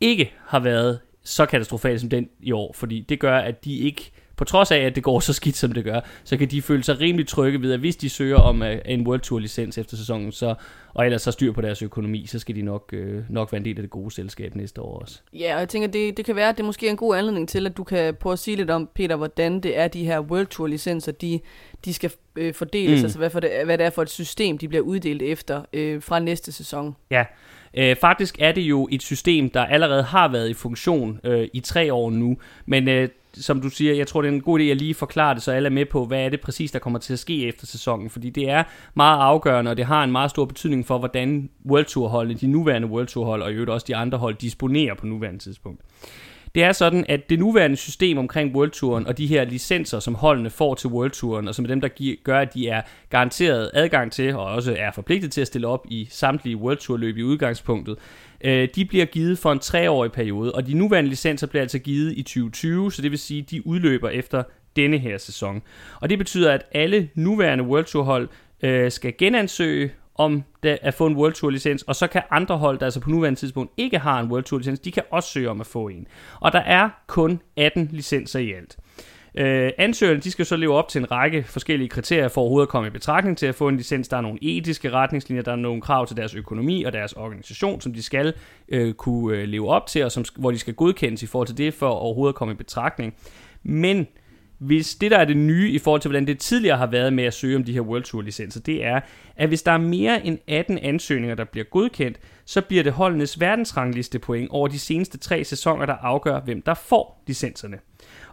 ikke har været så katastrofale som den i år, fordi det gør, at de ikke på trods af, at det går så skidt, som det gør, så kan de føle sig rimelig trygge ved, at hvis de søger om uh, en World Tour licens efter sæsonen, så, og ellers så styr på deres økonomi, så skal de nok, uh, nok være en del af det gode selskab næste år også. Ja, og jeg tænker, det, det kan være, at det måske er en god anledning til, at du kan prøve at sige lidt om, Peter, hvordan det er, de her World Tour licenser, de, de skal øh, fordeles, mm. altså hvad, for det, hvad det er for et system, de bliver uddelt efter øh, fra næste sæson. Ja, Øh, faktisk er det jo et system, der allerede har været i funktion øh, i tre år nu, men øh, som du siger, jeg tror, det er en god idé at lige forklare det, så alle er med på, hvad er det præcis, der kommer til at ske efter sæsonen. Fordi det er meget afgørende, og det har en meget stor betydning for, hvordan World Tour holdene, de nuværende World Tour hold, og i øvrigt også de andre hold, disponerer på nuværende tidspunkt. Det er sådan, at det nuværende system omkring World Touren og de her licenser, som holdene får til World Touren, og som er dem, der giver, gør, at de er garanteret adgang til, og også er forpligtet til at stille op i samtlige Worldtour-løb i udgangspunktet, øh, de bliver givet for en treårig periode, og de nuværende licenser bliver altså givet i 2020, så det vil sige, at de udløber efter denne her sæson. Og det betyder, at alle nuværende World Tour hold øh, skal genansøge om det, at få en World Tour licens, og så kan andre hold, der altså på nuværende tidspunkt ikke har en World Tour licens, de kan også søge om at få en. Og der er kun 18 licenser i alt. Øh, ansøgerne de skal så leve op til en række forskellige kriterier for overhovedet at komme i betragtning til at få en licens. Der er nogle etiske retningslinjer, der er nogle krav til deres økonomi og deres organisation, som de skal øh, kunne øh, leve op til, og som, hvor de skal godkendes i forhold til det, for overhovedet at komme i betragtning. Men hvis det, der er det nye i forhold til, hvordan det tidligere har været med at søge om de her World Tour licenser, det er, at hvis der er mere end 18 ansøgninger, der bliver godkendt, så bliver det holdenes verdensrangliste point over de seneste tre sæsoner, der afgør, hvem der får licenserne.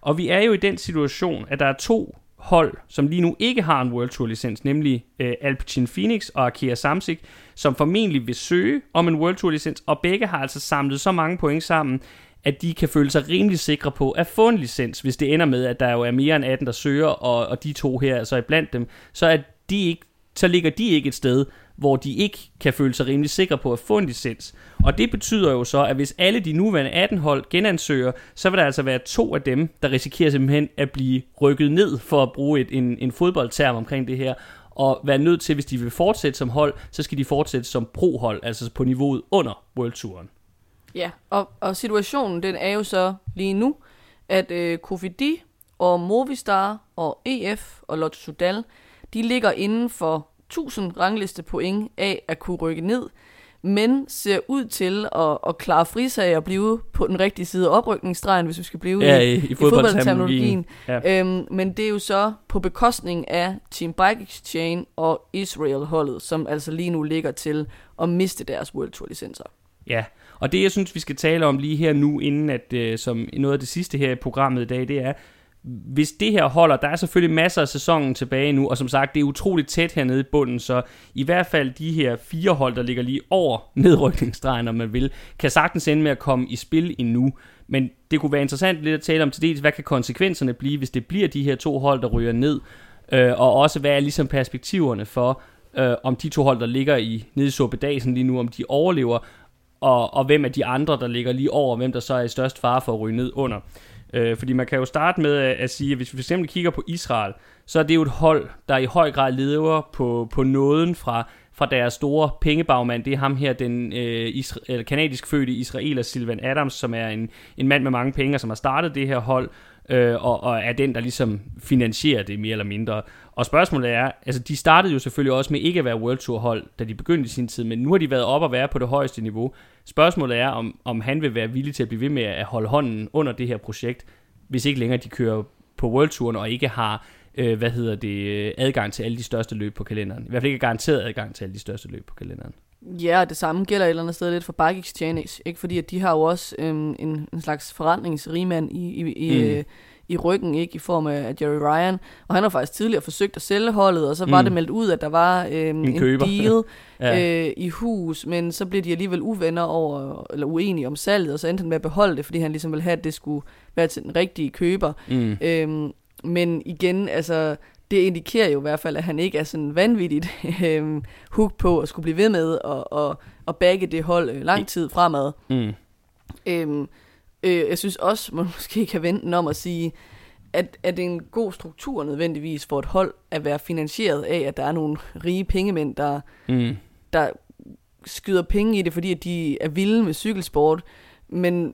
Og vi er jo i den situation, at der er to hold, som lige nu ikke har en World Tour licens, nemlig øh, Alpecin Phoenix og Akira Samsic, som formentlig vil søge om en World Tour licens, og begge har altså samlet så mange point sammen, at de kan føle sig rimelig sikre på at få en licens, hvis det ender med, at der jo er mere end 18, der søger, og, og de to her er så iblandt dem, så, er de ikke, så ligger de ikke et sted, hvor de ikke kan føle sig rimelig sikre på at få en licens. Og det betyder jo så, at hvis alle de nuværende 18 hold genansøger, så vil der altså være to af dem, der risikerer simpelthen at blive rykket ned, for at bruge et, en, en fodboldterm omkring det her, og være nødt til, hvis de vil fortsætte som hold, så skal de fortsætte som pro-hold, altså på niveauet under World Touren. Ja, og, og situationen den er jo så lige nu, at øh, Kofidi og Movistar og EF og Lotto Sudal, de ligger inden for 1000 rangliste point af at kunne rykke ned, men ser ud til at, at klare frisag og blive på den rigtige side af oprykningsstregen, hvis vi skal blive ja, i, i, i fodboldterminologien. Ja. Øhm, men det er jo så på bekostning af Team Bike Exchange og Israel-holdet, som altså lige nu ligger til at miste deres World Tour licenser. Ja, og det jeg synes, vi skal tale om lige her nu, inden at øh, som noget af det sidste her i programmet i dag, det er, hvis det her holder, der er selvfølgelig masser af sæsonen tilbage nu, og som sagt, det er utroligt tæt hernede i bunden, så i hvert fald de her fire hold, der ligger lige over <laughs> nedrykningsstregen, om man vil, kan sagtens ende med at komme i spil endnu. Men det kunne være interessant lidt at tale om til dels, hvad kan konsekvenserne blive, hvis det bliver de her to hold, der ryger ned, øh, og også hvad er ligesom perspektiverne for, øh, om de to hold, der ligger i nede i Sobedasen lige nu, om de overlever, og, og hvem er de andre, der ligger lige over, hvem der så er i størst fare for at ryge ned under. Øh, fordi man kan jo starte med at sige, at hvis vi fx kigger på Israel, så er det jo et hold, der i høj grad lever på, på nåden fra, fra deres store pengebagmand. Det er ham her, den øh, isra- eller kanadisk fødte israeler Silvan Adams, som er en, en mand med mange penge, som har startet det her hold, øh, og, og er den, der ligesom finansierer det mere eller mindre. Og spørgsmålet er, altså de startede jo selvfølgelig også med ikke at være World Tour hold, da de begyndte i sin tid, men nu har de været op og være på det højeste niveau. Spørgsmålet er, om, om han vil være villig til at blive ved med at holde hånden under det her projekt, hvis ikke længere de kører på World Touren og ikke har øh, hvad hedder det, adgang til alle de største løb på kalenderen. I hvert fald ikke garanteret adgang til alle de største løb på kalenderen. Ja, og det samme gælder et eller andet sted lidt for Bike Exchange, ikke? Fordi at de har jo også øhm, en, en slags forretningsrigmand i, i, i, mm. Øh, i ryggen, ikke? I form af Jerry Ryan. Og han har faktisk tidligere forsøgt at sælge holdet, og så var mm. det meldt ud, at der var øhm, en, en deal <laughs> ja. øh, i hus, men så blev de alligevel uvenner over, eller uenige om salget, og så endte han med at beholde det, fordi han ligesom ville have, at det skulle være til den rigtige køber. Mm. Øhm, men igen, altså, det indikerer jo i hvert fald, at han ikke er sådan vanvittigt <laughs> øh, hooked på at skulle blive ved med at, at, at bagge det hold øh, lang tid fremad. Mm. Øhm, øh, jeg synes også, man <laughs> måske kan vente om at sige, at, at det er en god struktur nødvendigvis for et hold at være finansieret af, at der er nogle rige pengemænd, der, mm. der skyder penge i det, fordi at de er vilde med cykelsport. Men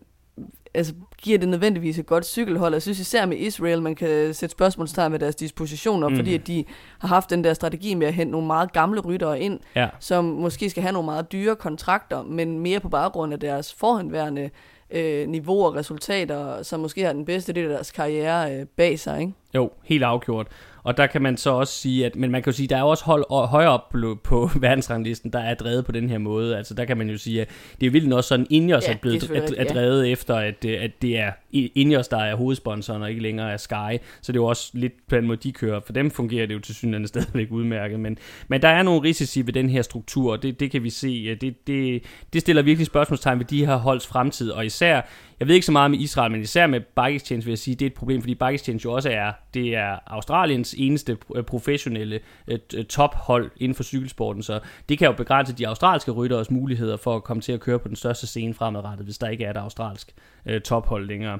altså, giver det nødvendigvis et godt cykelhold. Jeg synes især med Israel, man kan sætte spørgsmålstegn med deres dispositioner, mm. fordi at de har haft den der strategi med at hente nogle meget gamle ryttere ind, ja. som måske skal have nogle meget dyre kontrakter, men mere på baggrund af deres forhenværende øh, niveau og resultater, som måske har den bedste del af deres karriere øh, bag sig, ikke? Jo, helt afgjort. Og der kan man så også sige, at men man kan jo sige, der er også hold højere op på, på <laughs> verdensranglisten, der er drevet på den her måde. Altså der kan man jo sige, at det er vildt også sådan, Ineos ja, er blevet er, er, er drevet ja. efter, at, at det er Ineos, der er hovedsponsoren, og ikke længere er Sky. Så det er jo også lidt på den måde, de kører. For dem fungerer det jo til synligheden stadigvæk udmærket. Men, men der er nogle risici ved den her struktur, og det, det kan vi se. Det, det, det stiller virkelig spørgsmålstegn ved de her holds fremtid, og især jeg ved ikke så meget med Israel, men især med Bike Exchange vil jeg sige, det er et problem, fordi Bike Exchange jo også er, det er Australiens eneste øh, professionelle øh, øh, tophold inden for cykelsporten, så det kan jo begrænse de australske rytteres muligheder for at komme til at køre på den største scene fremadrettet, hvis der ikke er et australsk øh, tophold længere.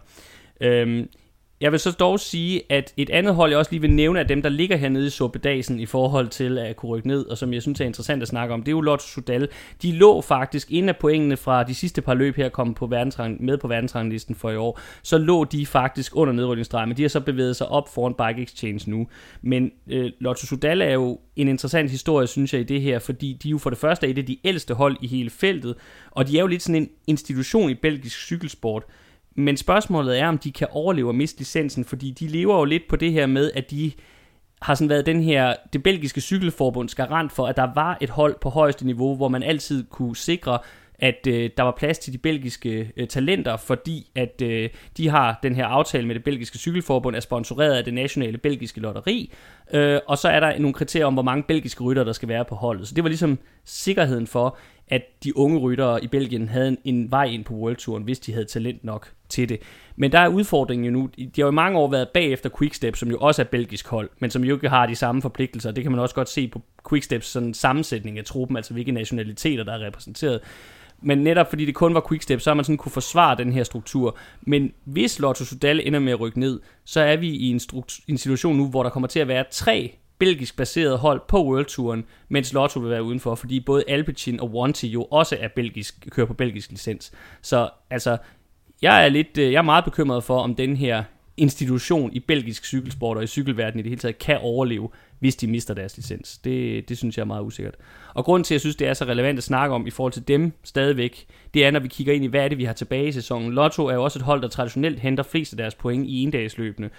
Øhm, jeg vil så dog sige, at et andet hold, jeg også lige vil nævne, af dem, der ligger hernede i Sopedasen i forhold til at kunne rykke ned, og som jeg synes er interessant at snakke om, det er jo Lotto Sudal. De lå faktisk, inden af pointene fra de sidste par løb her kom på verdensrang, med på verdensranglisten for i år, så lå de faktisk under nedrykningsstregen, men de har så bevæget sig op foran Bike Exchange nu. Men øh, Lotto Sudal er jo en interessant historie, synes jeg, i det her, fordi de er jo for det første et af de ældste hold i hele feltet, og de er jo lidt sådan en institution i belgisk cykelsport. Men spørgsmålet er, om de kan overleve og miste licensen, fordi de lever jo lidt på det her med, at de har sådan været den her, det belgiske cykelforbunds garant for, at der var et hold på højeste niveau, hvor man altid kunne sikre, at øh, der var plads til de belgiske øh, talenter, fordi at øh, de har den her aftale med det belgiske cykelforbund, er sponsoreret af det nationale belgiske lotteri, øh, og så er der nogle kriterier om, hvor mange belgiske rytter, der skal være på holdet. Så det var ligesom sikkerheden for, at de unge ryttere i Belgien havde en, en vej ind på World Touren, hvis de havde talent nok til det. Men der er udfordringen jo nu. De har jo i mange år været bagefter Quickstep, som jo også er belgisk hold, men som jo ikke har de samme forpligtelser. Det kan man også godt se på Quicksteps sådan sammensætning af truppen, altså hvilke nationaliteter, der er repræsenteret. Men netop fordi det kun var Quickstep, så har man sådan kunne forsvare den her struktur. Men hvis Lotto Sudal ender med at rykke ned, så er vi i en, en situation nu, hvor der kommer til at være tre belgisk baseret hold på World Touren, mens Lotto vil være udenfor, fordi både Alpecin og Wanty jo også er belgisk, kører på belgisk licens. Så altså, jeg er lidt, øh, jeg er meget bekymret for, om den her institution i belgisk cykelsport og i cykelverdenen i det hele taget kan overleve, hvis de mister deres licens. Det, det synes jeg er meget usikkert. Og grunden til, at jeg synes, det er så relevant at snakke om i forhold til dem stadigvæk, det er, når vi kigger ind i, hvad er det, vi har tilbage i sæsonen. Lotto er jo også et hold, der traditionelt henter flest af deres point i endagsløbene.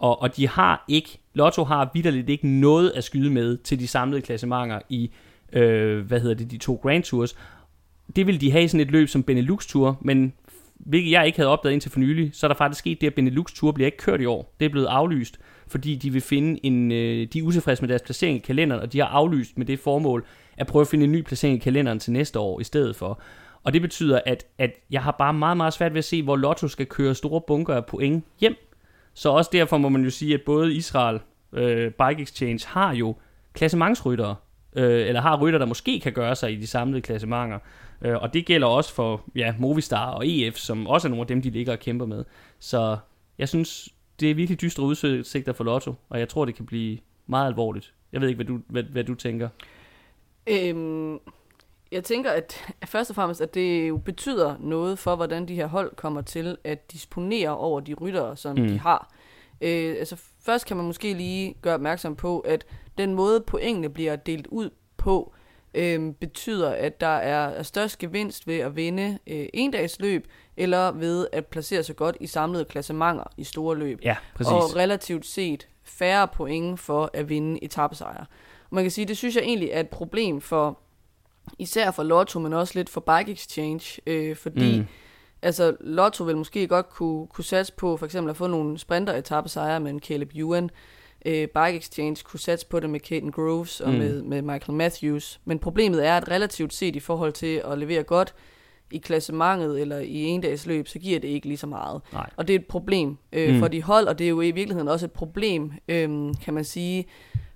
Og, og de har ikke, Lotto har vidderligt ikke noget at skyde med til de samlede klassementer i, øh, hvad hedder det, de to Grand Tours. Det vil de have i sådan et løb som Benelux Tour, men hvilket jeg ikke havde opdaget indtil for nylig, så er der faktisk sket det, at Benelux Tour bliver ikke kørt i år. Det er blevet aflyst, fordi de vil finde en, øh, de er utilfredse med deres placering i kalenderen, og de har aflyst med det formål at prøve at finde en ny placering i kalenderen til næste år i stedet for. Og det betyder, at, at jeg har bare meget, meget svært ved at se, hvor Lotto skal køre store bunker af point hjem. Så også derfor må man jo sige, at både Israel, øh, Bike Exchange, har jo klassementsryttere, øh, eller har rytter, der måske kan gøre sig i de samlede klassementer. Øh, og det gælder også for ja, Movistar og EF, som også er nogle af dem, de ligger og kæmper med. Så jeg synes, det er virkelig dystre udsigter for Lotto, og jeg tror, det kan blive meget alvorligt. Jeg ved ikke, hvad du, hvad, hvad du tænker. Øhm, jeg tænker, at <laughs> først og fremmest, at det jo betyder noget for, hvordan de her hold kommer til at disponere over de ryttere, som mm. de har. Øh, altså først kan man måske lige gøre opmærksom på, at den måde pointene bliver delt ud på, øh, betyder, at der er størst gevinst ved at vinde øh, en dags løb, eller ved at placere sig godt i samlede klassementer i store løb. Ja, præcis. Og relativt set færre point for at vinde etappesejre. Man kan sige, det synes jeg egentlig er et problem for især for Lotto, men også lidt for Bike Exchange, øh, fordi mm. altså, Lotto vil måske godt kunne, kunne satse på for eksempel at få nogle sprinter etappesejre med en Caleb Ewan, øh, Bike Exchange kunne satse på det med Caden Groves og mm. med, med Michael Matthews. Men problemet er, at relativt set i forhold til at levere godt i klassementet eller i en dags løb, så giver det ikke lige så meget. Nej. Og det er et problem øh, mm. for de hold, og det er jo i virkeligheden også et problem, øh, kan man sige,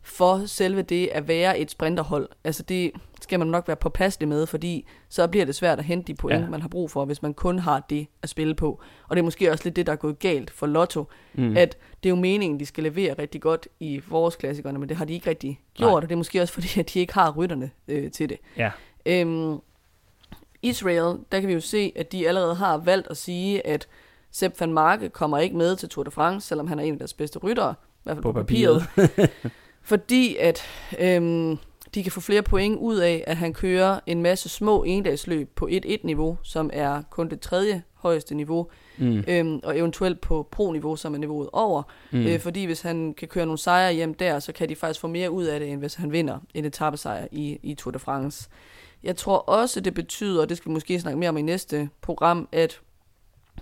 for selve det at være et sprinterhold. Altså det skal man nok være påpasselig med, fordi så bliver det svært at hente de point, ja. man har brug for, hvis man kun har det at spille på. Og det er måske også lidt det, der er gået galt for Lotto, mm. at det er jo meningen, de skal levere rigtig godt i forårsklassikerne, men det har de ikke rigtig gjort, Nej. og det er måske også fordi, at de ikke har rytterne øh, til det. Ja. Øhm, Israel, der kan vi jo se, at de allerede har valgt at sige, at Sepp van Marke kommer ikke med til Tour de France, selvom han er en af deres bedste ryttere, i hvert fald på, på papiret. papiret. <laughs> fordi at øhm, de kan få flere point ud af, at han kører en masse små endagsløb på 1-1-niveau, som er kun det tredje højeste niveau, mm. øhm, og eventuelt på pro-niveau, som er niveauet over. Mm. Øh, fordi hvis han kan køre nogle sejre hjem der, så kan de faktisk få mere ud af det, end hvis han vinder en etappesejr i, i Tour de France. Jeg tror også, det betyder, og det skal vi måske snakke mere om i næste program, at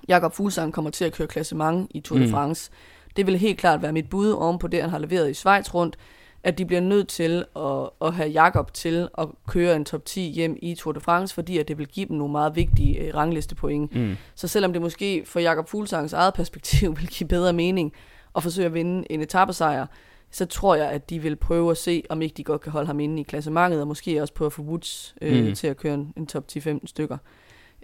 Jakob Fuglsang kommer til at køre klassement i Tour de mm. France. Det vil helt klart være mit bud oven på det, han har leveret i Schweiz rundt, at de bliver nødt til at, at have Jakob til at køre en top 10 hjem i Tour de France, fordi at det vil give dem nogle meget vigtige øh, ranglistepoint. Mm. Så selvom det måske for Jakob Fuglsangs eget perspektiv <laughs> vil give bedre mening at forsøge at vinde en etappesejr, så tror jeg, at de vil prøve at se, om ikke de godt kan holde ham inde i klassementet, og måske også prøve at få Woods øh, mm. til at køre en, en top 10-15 stykker.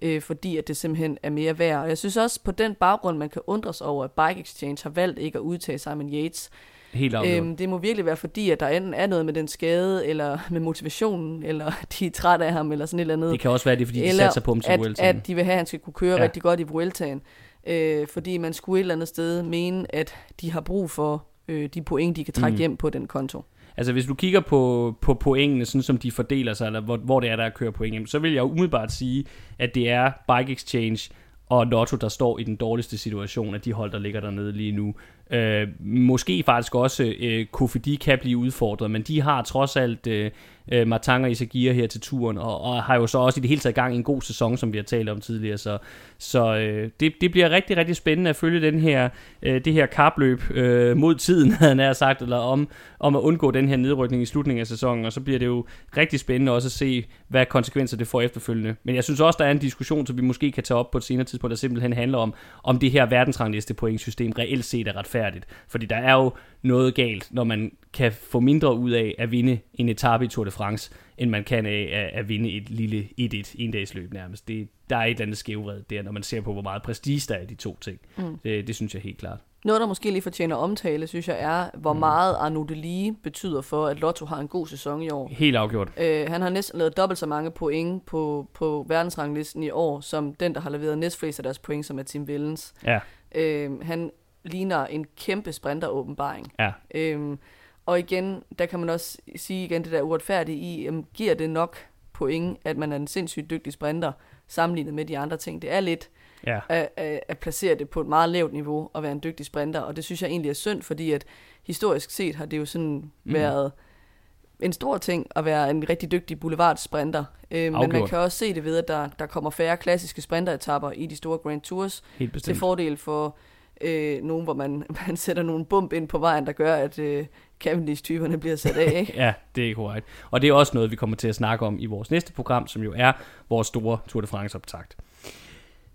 Øh, fordi at det simpelthen er mere værd. Og jeg synes også på den baggrund, man kan undre sig over, at Bike Exchange har valgt ikke at udtage Simon Yates, Helt øhm, det må virkelig være fordi, at der enten er noget med den skade, eller <laughs> med motivationen, eller <laughs> de er trætte af ham, eller sådan et eller andet. Det kan også være, det er, fordi de satser på ham til at, Vueltaen. at de vil have, at han skal kunne køre ja. rigtig godt i Vueltaen. Øh, fordi man skulle et eller andet sted mene, at de har brug for øh, de point, de kan trække mm. hjem på den konto. Altså hvis du kigger på, på pointene, sådan som de fordeler sig, eller hvor, hvor det er, der er kører point, så vil jeg umiddelbart sige, at det er Bike Exchange og Lotto, der står i den dårligste situation af de hold, der ligger dernede lige nu. Øh, måske faktisk også øh, Kofidi kan blive udfordret, men de har trods alt øh, øh, Martang og Isagir her til turen, og, og har jo så også i det hele taget gang en god sæson, som vi har talt om tidligere. Så, så øh, det, det bliver rigtig, rigtig spændende at følge den her, øh, det her kapløb øh, mod tiden, <laughs> havde han sagt, eller om, om at undgå den her nedrykning i slutningen af sæsonen, og så bliver det jo rigtig spændende også at se, hvad konsekvenser det får efterfølgende. Men jeg synes også, der er en diskussion, som vi måske kan tage op på et senere tidspunkt, der simpelthen handler om, om det her verdensrangliste pointsystem reelt set er retfærdigt. Fordi der er jo noget galt, når man kan få mindre ud af at vinde en etape i Tour de France, end man kan af at, vinde et lille 1-1 en dags løb nærmest. Det, der er et eller andet skævred der, når man ser på, hvor meget prestige der er i de to ting. Mm. Det, det synes jeg helt klart. Noget, der måske lige fortjener omtale, synes jeg, er, hvor mm. meget Arnaud Delis betyder for, at Lotto har en god sæson i år. Helt afgjort. Øh, han har næsten lavet dobbelt så mange point på, på verdensranglisten i år, som den, der har leveret næstflest af deres point, som er Tim Vellens. Ja. Øh, han ligner en kæmpe sprinteråbenbaring. Ja. Øhm, og igen, der kan man også sige igen det der uretfærdige i, jamen, giver det nok point, at man er en sindssygt dygtig sprinter, sammenlignet med de andre ting. Det er lidt ja. at, at, at placere det på et meget lavt niveau og være en dygtig sprinter, og det synes jeg egentlig er synd, fordi at historisk set har det jo sådan mm. været en stor ting at være en rigtig dygtig boulevardsprinter. Øh, men man kan også se det ved, at der, der kommer færre klassiske sprinteretapper i de store Grand Tours. Til fordel for øh, nogen, hvor man, <laughs> man sætter nogle bump ind på vejen, der gør, at øh, Cavendish-typerne bliver sat af. Ikke? <laughs> ja, det er korrekt. Og det er også noget, vi kommer til at snakke om i vores næste program, som jo er vores store Tour de France-optakt.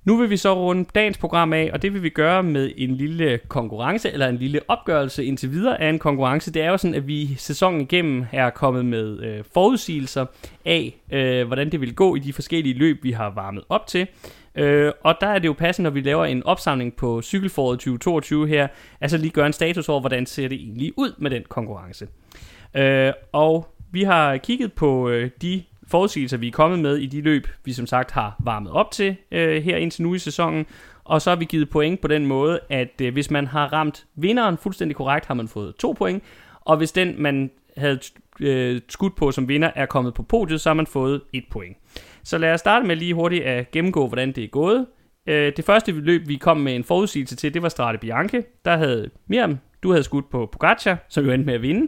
Nu vil vi så runde dagens program af, og det vil vi gøre med en lille konkurrence, eller en lille opgørelse indtil videre af en konkurrence. Det er jo sådan, at vi sæsonen igennem er kommet med øh, forudsigelser af, øh, hvordan det vil gå i de forskellige løb, vi har varmet op til. Øh, og der er det jo passende, når vi laver en opsamling på cykelforåret 2022 her, altså lige gøre en status over, hvordan ser det egentlig ud med den konkurrence. Øh, og Vi har kigget på øh, de forudsigelser, vi er kommet med i de løb, vi som sagt har varmet op til øh, her indtil nu i sæsonen. Og så har vi givet point på den måde, at øh, hvis man har ramt vinderen fuldstændig korrekt, har man fået to point. Og hvis den, man havde øh, skudt på som vinder, er kommet på podiet, så har man fået et point. Så lad os starte med lige hurtigt at gennemgå, hvordan det er gået. Øh, det første løb, vi kom med en forudsigelse til, det var Strade Bianche. Der havde Miriam, du havde skudt på Pogacar, som jo endte med at vinde.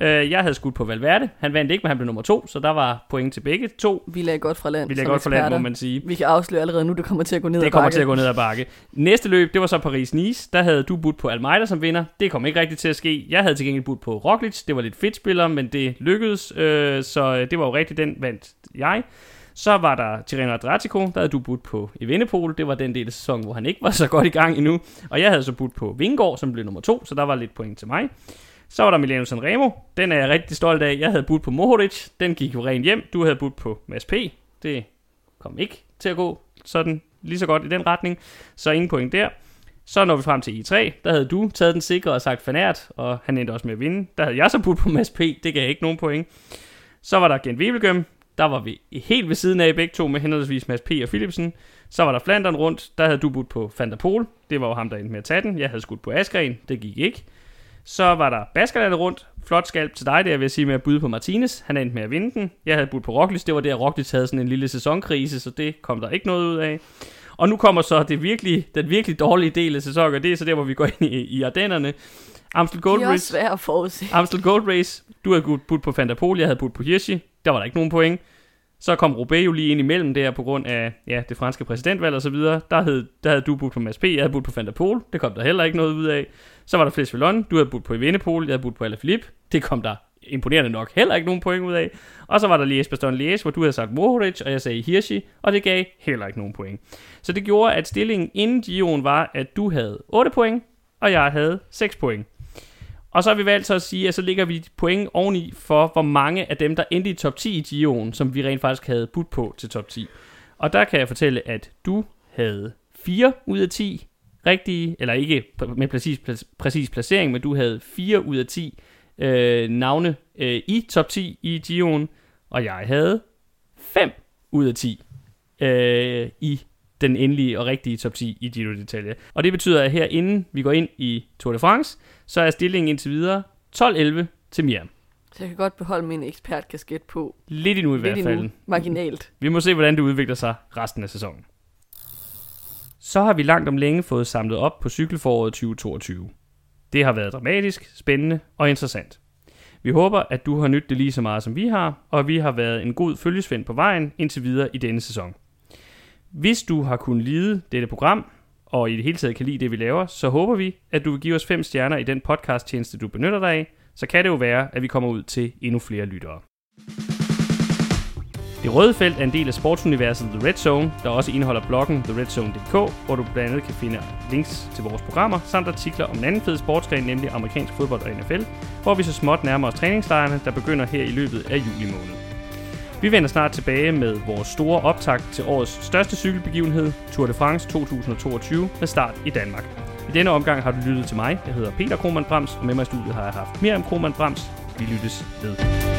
Øh, jeg havde skudt på Valverde. Han vandt ikke, men han blev nummer to, så der var point til begge to. Vi lagde godt fra land Vi lagde godt for land, må man sige. Vi kan afsløre allerede nu, det kommer til at gå ned ad Det kommer bakke. til at gå ned ad bakke. Næste løb, det var så Paris-Nice. Der havde du budt på Almeida som vinder. Det kom ikke rigtigt til at ske. Jeg havde til gengæld budt på Roglic. Det var lidt fedt spiller, men det lykkedes. Øh, så det var jo rigtigt, den vandt jeg. Så var der Tirreno Adriatico, der havde du budt på Evenepoel. Det var den del af sæsonen, hvor han ikke var så godt i gang endnu. Og jeg havde så budt på Vingård, som blev nummer to, så der var lidt point til mig. Så var der Milano Sanremo. Den er jeg rigtig stolt af. Jeg havde budt på Mohoric. Den gik jo rent hjem. Du havde budt på Mads P. Det kom ikke til at gå sådan lige så godt i den retning. Så ingen point der. Så når vi frem til e I3, der havde du taget den sikre og sagt fanært, og han endte også med at vinde. Der havde jeg så budt på Mads P. Det gav ikke nogen point. Så var der Gent Wevelgem. Der var vi helt ved siden af begge to med henholdsvis Mads P. og Philipsen. Så var der Flandern rundt. Der havde du budt på Poel. Det var jo ham, der endte med at tage den. Jeg havde skudt på Askren. Det gik ikke. Så var der Baskerlandet rundt. Flot skalp til dig, der vil jeg sige med at byde på Martinez. Han endte med at vinde den. Jeg havde budt på Roglic. Det var der, Roglic havde sådan en lille sæsonkrise, så det kom der ikke noget ud af. Og nu kommer så det virkelig, den virkelig dårlige del af sæsonen, og det er så der, hvor vi går ind i, i Ardennerne. Amstel Gold Det er Race. svært at forudse. Amstel Gold Race. Du havde budt- på Poel, jeg havde budt på Hirschi. Der var der ikke nogen point. Så kom Roubaix jo lige ind imellem der på grund af ja, det franske præsidentvalg og så videre. Der havde, der havde du budt på Mads P, jeg havde budt på Van der Det kom der heller ikke noget ud af. Så var der Fles Vallon, du havde budt på Evenepoel, jeg havde budt på Alaphilippe. Det kom der imponerende nok heller ikke nogen point ud af. Og så var der lige Esbjørn Lies, hvor du havde sagt Mohoric, og jeg sagde Hirschi, og det gav heller ikke nogen point. Så det gjorde, at stillingen inden Giroen var, at du havde 8 point, og jeg havde 6 point. Og så har vi valgt så at sige, at så ligger vi point oveni for, hvor mange af dem, der endte i top 10 i Gio'en, som vi rent faktisk havde budt på til top 10. Og der kan jeg fortælle, at du havde 4 ud af 10 rigtige, eller ikke med præcis, præcis placering, men du havde 4 ud af 10 øh, navne øh, i top 10 i Gio'en, og jeg havde 5 ud af 10 øh, i den endelige og rigtige top 10 i Giro d'Italia. Og det betyder, at her inden vi går ind i Tour de France, så er stillingen indtil videre 12-11 til Miriam. Så jeg kan godt beholde min ekspertkasket på. Lidt endnu i Lidt hvert fald. endnu. Marginalt. Vi må se, hvordan det udvikler sig resten af sæsonen. Så har vi langt om længe fået samlet op på cykelforåret 2022. Det har været dramatisk, spændende og interessant. Vi håber, at du har nydt det lige så meget som vi har, og at vi har været en god følgesvend på vejen indtil videre i denne sæson. Hvis du har kunnet lide dette program, og i det hele taget kan lide det, vi laver, så håber vi, at du vil give os fem stjerner i den podcast-tjeneste, du benytter dig af. Så kan det jo være, at vi kommer ud til endnu flere lyttere. Det røde felt er en del af sportsuniverset The Red Zone, der også indeholder bloggen theredzone.dk, hvor du blandt andet kan finde links til vores programmer, samt artikler om en anden fed sportsgren, nemlig amerikansk fodbold og NFL, hvor vi så småt nærmer os træningslejrene, der begynder her i løbet af juli måned. Vi vender snart tilbage med vores store optakt til årets største cykelbegivenhed, Tour de France 2022, med start i Danmark. I denne omgang har du lyttet til mig. Jeg hedder Peter Krohmann Brams, og med mig i studiet har jeg haft Miriam Krohmann Brams. Vi lyttes ved.